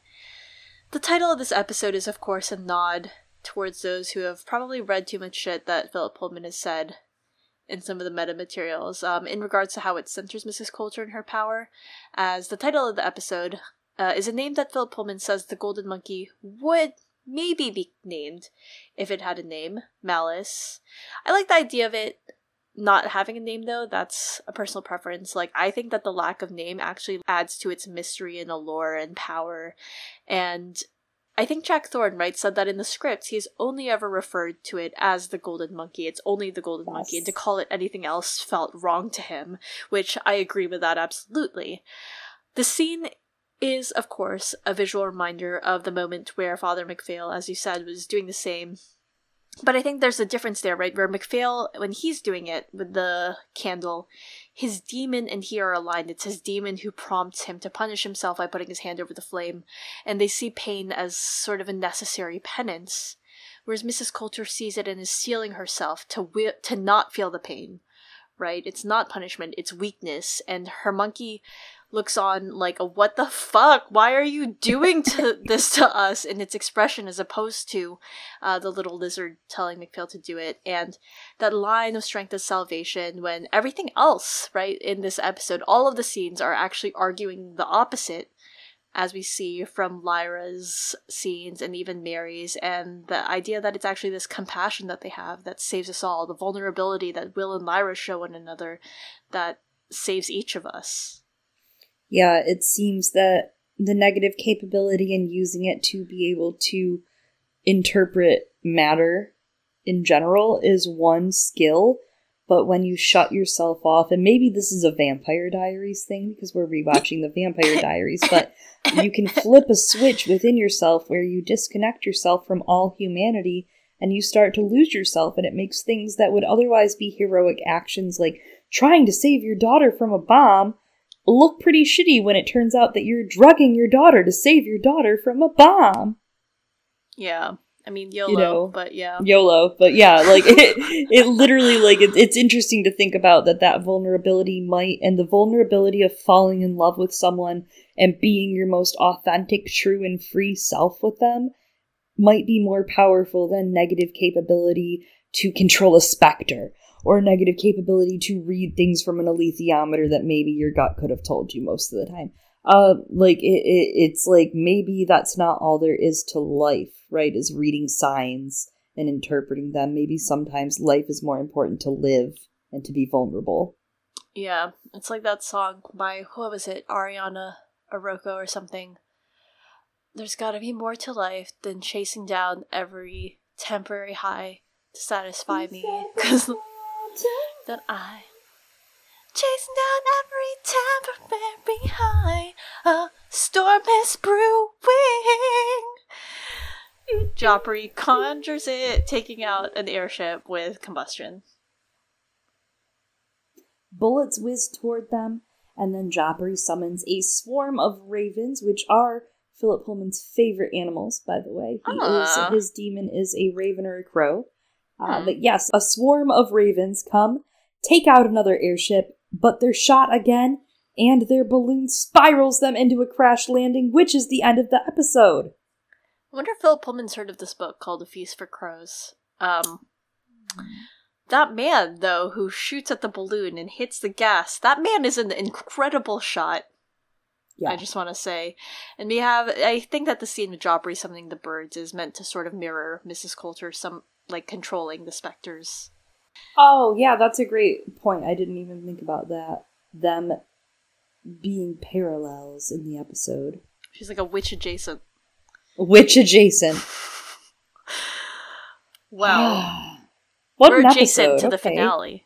the title of this episode is, of course, a nod towards those who have probably read too much shit that Philip Pullman has said in some of the meta materials um, in regards to how it centers Mrs. Coulter and her power. As the title of the episode uh, is a name that Philip Pullman says the Golden Monkey would maybe be named if it had a name Malice. I like the idea of it not having a name though that's a personal preference like i think that the lack of name actually adds to its mystery and allure and power and I think Jack Thorne, right, said that in the script he's only ever referred to it as the Golden Monkey. It's only the Golden yes. Monkey, and to call it anything else felt wrong to him, which I agree with that absolutely. The scene is, of course, a visual reminder of the moment where Father MacPhail, as you said, was doing the same but I think there's a difference there, right? Where MacPhail, when he's doing it with the candle, his daemon and he are aligned. It's his daemon who prompts him to punish himself by putting his hand over the flame, and they see pain as sort of a necessary penance. Whereas Mrs. Coulter sees it and is sealing herself to wi- to not feel the pain, right? It's not punishment, it's weakness. And her monkey looks on like a what the fuck? Why are you doing to this to us? in its expression as opposed to uh, the little lizard telling MacPhail to do it. And that line of strength is salvation when everything else right in this episode all of the scenes are actually arguing the opposite as we see from Lyra's scenes and even Mary's, and the idea that it's actually this compassion that they have that saves us all, the vulnerability that Will and Lyra show one another that saves each of us yeah, it seems that the negative capability and using it to be able to interpret matter in general is one skill, but when you shut yourself off, and maybe this is a Vampire Diaries thing because we're rewatching the Vampire Diaries, but you can flip a switch within yourself where you disconnect yourself from all humanity and you start to lose yourself, and it makes things that would otherwise be heroic actions like trying to save your daughter from a bomb look pretty shitty when it turns out that you're drugging your daughter to save your daughter from a bomb. Yeah. I mean YOLO, you know, but yeah. YOLO, but yeah, like it it literally like it, it's interesting to think about that that vulnerability might and the vulnerability of falling in love with someone and being your most authentic, true and free self with them might be more powerful than negative capability to control a specter or a negative capability to read things from an alethiometer that maybe your gut could have told you most of the time. Uh, like it, it, it's like maybe that's not all there is to life, right? Is reading signs and interpreting them. Maybe sometimes life is more important to live and to be vulnerable. Yeah, it's like that song by what was it, Ariana Aroko or something. There's got to be more to life than chasing down every temporary high to satisfy me. Because that I chasing down every temporary high. A storm is brewing. Joffrey conjures it, taking out an airship with combustion. Bullets whiz toward them, and then Joffrey summons a swarm of ravens, which are Philip Pullman's favorite animals, by the way. He is ah. his demon is a raven or a crow. Uh, but yes, a swarm of ravens come, take out another airship, but they're shot again, and their balloon spirals them into a crash landing, which is the end of the episode. I wonder if Philip Pullman's heard of this book called A Feast for Crows. Um, that man, though, who shoots at the balloon and hits the gas, that man is an incredible shot. Yeah. I just want to say. And we have, I think that the scene with Joffrey summoning the birds is meant to sort of mirror Mrs. Coulter, some like controlling the specters. Oh, yeah, that's a great point. I didn't even think about that. Them being parallels in the episode. She's like a witch adjacent. Witch adjacent. wow. what We're adjacent episode. to the okay. finale.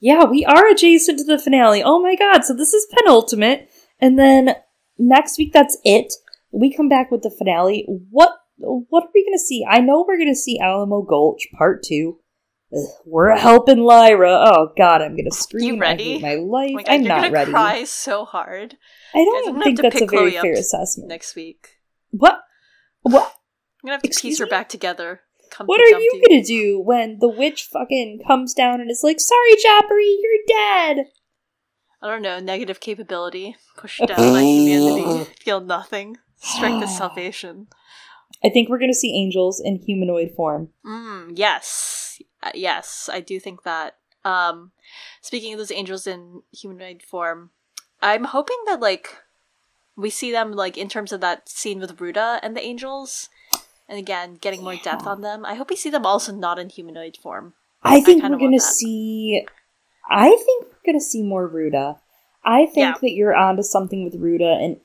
Yeah, we are adjacent to the finale. Oh my god, so this is penultimate. And then next week that's it. We come back with the finale. What what are we gonna see? I know we're gonna see Alamo Gulch part two. Ugh, we're helping Lyra. Oh God, I'm gonna scream. You ready? I hate my life. Oh my God, I'm you're not gonna ready. Cry so hard. I don't Guys, think that's a very fair assessment. Next week. What? What? I'm gonna have to Excuse piece her back together. Come what are you gonna do when the witch fucking comes down and is like, "Sorry, Joffrey, you're dead." I don't know. Negative capability. Push down my humanity. Feel nothing. Strength is salvation. I think we're going to see angels in humanoid form. Mm, yes. Uh, yes, I do think that. Um, speaking of those angels in humanoid form, I'm hoping that, like, we see them, like, in terms of that scene with Ruta and the angels. And again, getting more yeah. depth on them. I hope we see them also not in humanoid form. I think I we're going to see. I think we're going to see more Ruta. I think yeah. that you're onto something with Ruta, and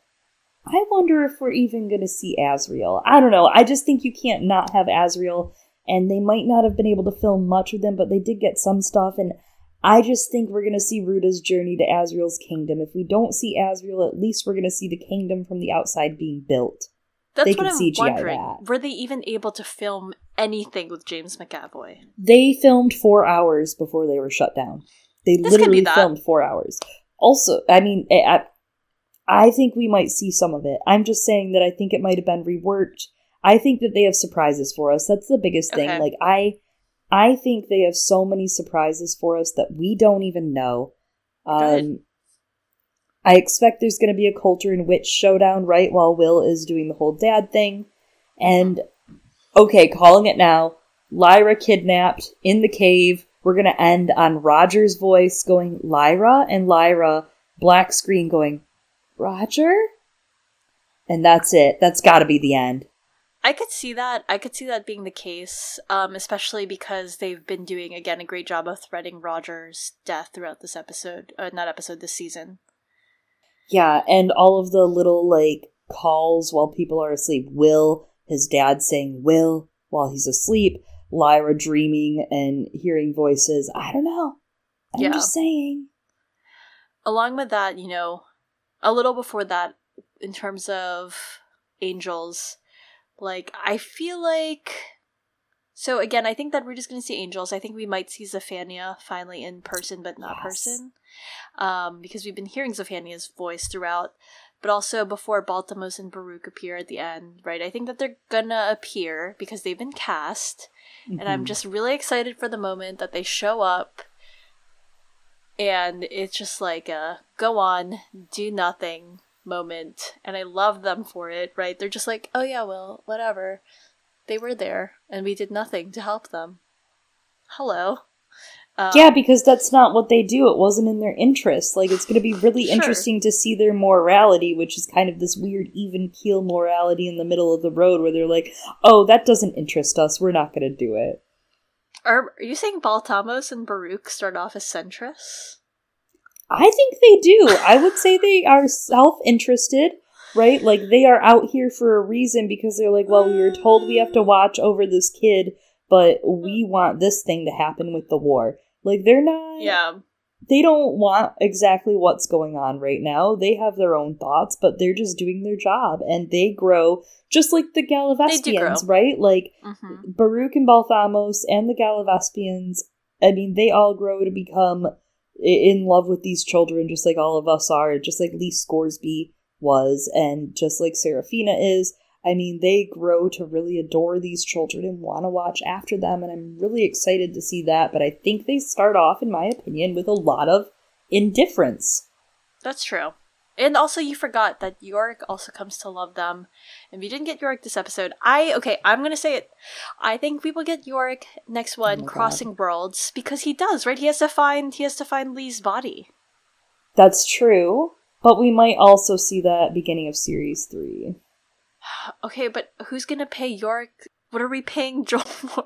I wonder if we're even going to see Asriel. I don't know. I just think you can't not have Asriel, and they might not have been able to film much of them, but they did get some stuff, and I just think we're going to see Ruta's journey to Asriel's kingdom. If we don't see Asriel, at least we're going to see the kingdom from the outside being built. That's they what I'm CGI wondering. That. Were they even able to film anything with James McAvoy? They filmed four hours before they were shut down. They this literally filmed four hours. Also, I mean, I think we might see some of it. I'm just saying that I think it might have been reworked. I think that they have surprises for us. That's the biggest thing. Okay. Like I I think they have so many surprises for us that we don't even know. Um I expect there's going to be a culture and witch showdown right while Will is doing the whole dad thing. And okay, calling it now. Lyra kidnapped in the cave. We're going to end on Roger's voice going Lyra and Lyra black screen going Roger? And that's it. That's got to be the end. I could see that. I could see that being the case, um, especially because they've been doing again a great job of threading Roger's death throughout this episode, uh, not episode, this season. Yeah, and all of the little like calls while people are asleep. Will, his dad saying "Will" while he's asleep. Lyra dreaming and hearing voices. I don't know. I'm yeah. just saying. Along with that, you know, a little before that in terms of angels like i feel like so again i think that we're just going to see angels i think we might see Xaphania finally in person but not yes. person um, because we've been hearing Xaphania's voice throughout but also before balthamos and baruch appear at the end right i think that they're gonna appear because they've been cast mm-hmm. and i'm mm-hmm. just really excited for the moment that they show up and it's just like a go on, do nothing moment, and I love them for it. Right? They're just like, oh yeah, well, whatever. They were there, and we did nothing to help them. Hello. Um, yeah, because that's not what they do. It wasn't in their interest. Like, it's going to be really sure. interesting to see their morality, which is kind of this weird even keel morality in the middle of the road where they're like, oh, that doesn't interest us. We're not going to do it. Are, are you saying Balthamos and Baruch start off as centrists? I think they do. I would say they are self interested, right? Like they are out here for a reason because they're like, well, we were told we have to watch over this kid, but we want this thing to happen with the war. Like they're not. Yeah they don't want exactly what's going on right now. They have their own thoughts, but they're just doing their job and they grow just like the Gallivespians, right? Like mm-hmm. Baruch and Balthamos and the Gallivespians. I mean, they all grow to become in love with these children, just like all of us are, just like Lee Scoresby was, and just like Serafina is. I mean, they grow to really adore these children and want to watch after them, and I'm really excited to see that. But I think they start off, in my opinion, with a lot of indifference. That's true. And also, you forgot that Iorek also comes to love them. And we didn't get Iorek this episode. I okay, I'm gonna say it. I think we will get Iorek next one, oh crossing God. worlds, because he does right. He has to find he has to find Lee's body. That's true. But we might also see that beginning of series three. Okay, but who's gonna pay Iorek? What are we paying Joel for?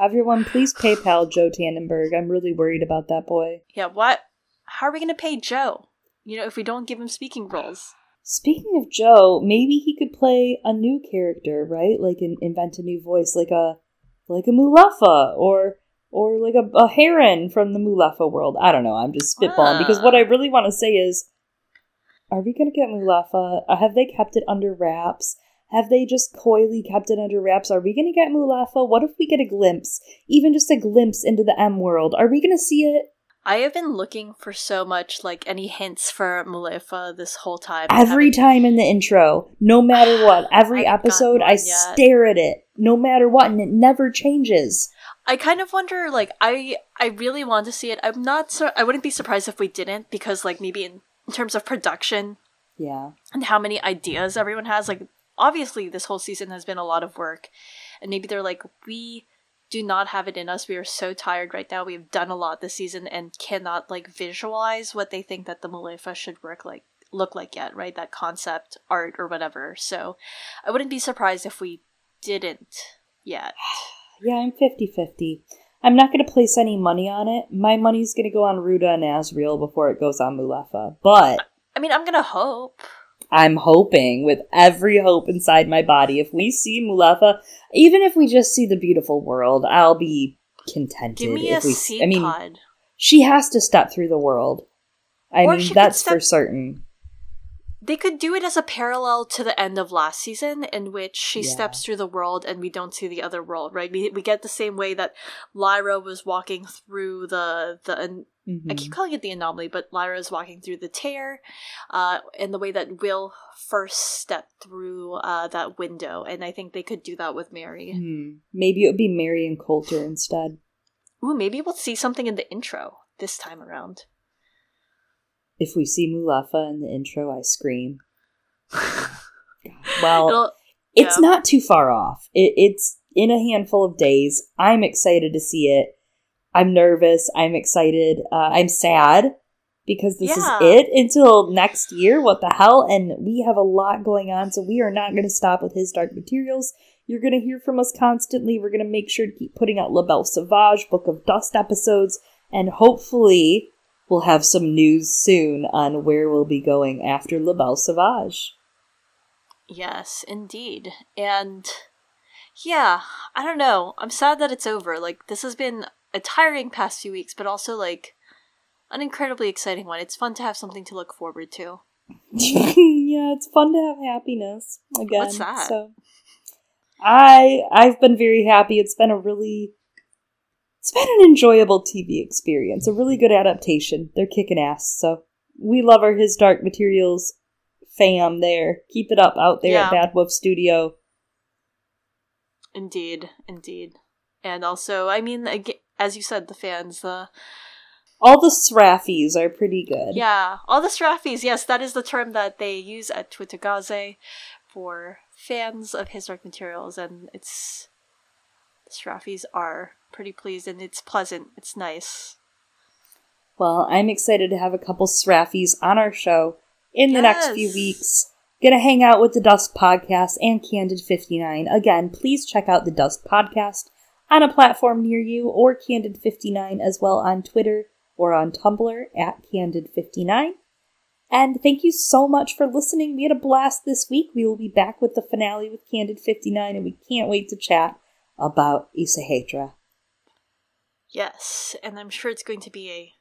Everyone, please PayPal Joe Tandberg. I'm really worried about that boy. Yeah, what? How are we gonna pay Joe? You know, if we don't give him speaking roles. Speaking of Joe, maybe he could play a new character, right? Like in, invent a new voice, like a like a Mulefa or or like a, a heron from the Mulefa world. I don't know. I'm just spitballing ah. because what I really want to say is, are we gonna get Mulefa? Uh, have they kept it under wraps? Have they just coyly kept it under wraps? Are we going to get Mulefa? What if we get a glimpse, even just a glimpse into the M world? Are we going to see it? I have been looking for so much, like any hints for Mulefa this whole time. Every time in the intro, no matter what, every episode, I yet. stare at it, no matter what, and it never changes. I kind of wonder, like, I I really want to see it. I'm not, sur- I wouldn't be surprised if we didn't, because, like, maybe in, in terms of production, yeah, and how many ideas everyone has, like, obviously this whole season has been a lot of work and maybe they're like we do not have it in us. We are so tired right now. We've done a lot this season and cannot like visualize what they think that the Mulefa should work like look like yet right? That concept art or whatever. So i wouldn't be surprised if we didn't yet. Yeah i'm 50-50 i'm not going to place any money on it. My money's going to go on Ruta and Asriel before it goes on mulefa but i mean i'm going to hope I'm hoping with every hope inside my body. If we see Mulefa, even if we just see the beautiful world, I'll be contented. Give me if a we, seed I mean, pod. she has to step through the world. I or mean, that's step- for certain. They could do it as a parallel to the end of last season, in which she yeah. steps through the world and we don't see the other world, right? We, we get the same way that Lyra was walking through the the Mm-hmm. I keep mm-hmm. calling it the anomaly, but Lyra is walking through the tear, uh, and the way that Will first stepped through uh, that window, and I think they could do that with Mary. Mm. Maybe it would be Mary and Coulter instead. Ooh, maybe we'll see something in the intro this time around. If we see Mulefa in the intro, I scream. well, It'll, it's yeah. not too far off. It, it's in a handful of days. I'm excited to see it I'm nervous. I'm excited. Uh, I'm sad because this yeah. is it until next year. What the hell? And we have a lot going on, so we are not going to stop with his Dark Materials. You're going to hear from us constantly. We're going to make sure to keep putting out La Belle Sauvage, Book of Dust episodes, and hopefully we'll have some news soon on where we'll be going after La Belle Sauvage. Yes, indeed. And yeah, I don't know. I'm sad that it's over. Like, this has been a tiring past few weeks, but also like an incredibly exciting one. It's fun to have something to look forward to. yeah, it's fun to have happiness again. What's that? So I I've been very happy. It's been a really it's been an enjoyable TV experience. A really good adaptation. They're kicking ass. So we love our His Dark Materials fam there. Keep it up out there yeah. at Bad Wolf Studio. Indeed, indeed. And also, I mean, again, as you said, the fans, the all the Sraffies are pretty good. Yeah, all the Sraffies. Yes, that is the term that they use at Twitagaze for fans of his dark materials, and it's the Sraffies are pretty pleased, and it's pleasant. It's nice. Well, I'm excited to have a couple Sraffies on our show in the yes. next few weeks. Gonna hang out with the Dust Podcast and Candid 59. Again, please check out the Dust Podcast on a platform near you or Candid59 as well on Twitter or on Tumblr at Candid59. And thank you so much for listening. We had a blast this week. We will be back with the finale with Candid59 and we can't wait to chat about Æsahættr. Yes, and I'm sure it's going to be a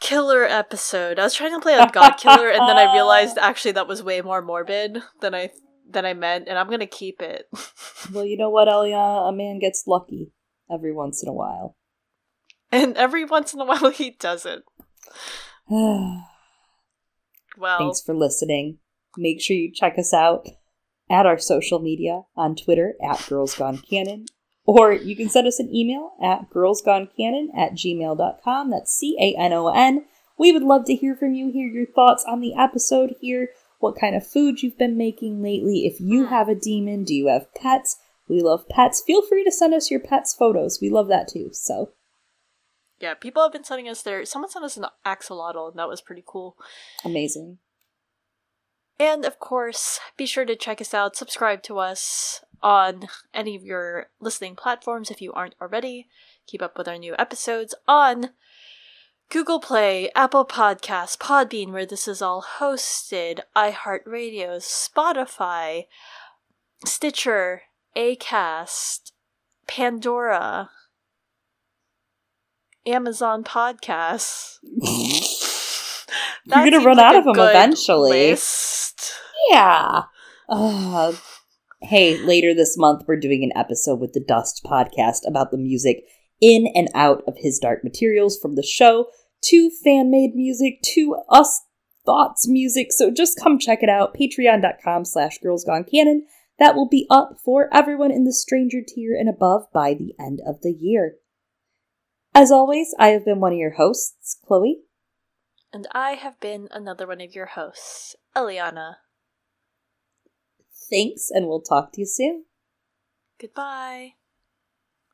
killer episode. I was trying to play a god killer and then I realized actually that was way more morbid than I than I meant, and I'm gonna keep it. well, you know what, Elia? A man gets lucky every once in a while. And every once in a while he doesn't. well, thanks for listening. Make sure you check us out at our social media on Twitter at Girls Gone Canon, or you can send us an email at girlsgonecanon at gmail.com. That's C A N O N. We would love to hear from you, hear your thoughts on the episode, hear what kind of food you've been making lately. If you hmm. have a daemon, do you have pets? We love pets. Feel free to send us your pets' photos. We love that too. So, yeah, people have been sending us their. Someone sent us an axolotl, and that was pretty cool. Amazing. And of course, be sure to check us out, subscribe to us on any of your listening platforms if you aren't already. Keep up with our new episodes on Google Play, Apple Podcasts, Podbean, where this is all hosted, iHeartRadio, Spotify, Stitcher, Acast, Pandora, Amazon Podcasts. You're gonna run out of them eventually. List. Yeah. Uh, hey, later this month we're doing an episode with the Dust podcast about the music in and out of his dark materials from the show to fan made music to us thoughts music. So just come check it out. Patreon.com slash girls gone canon. That will be up for everyone in the stranger tier and above by the end of the year. As always, I have been one of your hosts, Chloe. And I have been another one of your hosts, Eliana. Thanks, and we'll talk to you soon. Goodbye.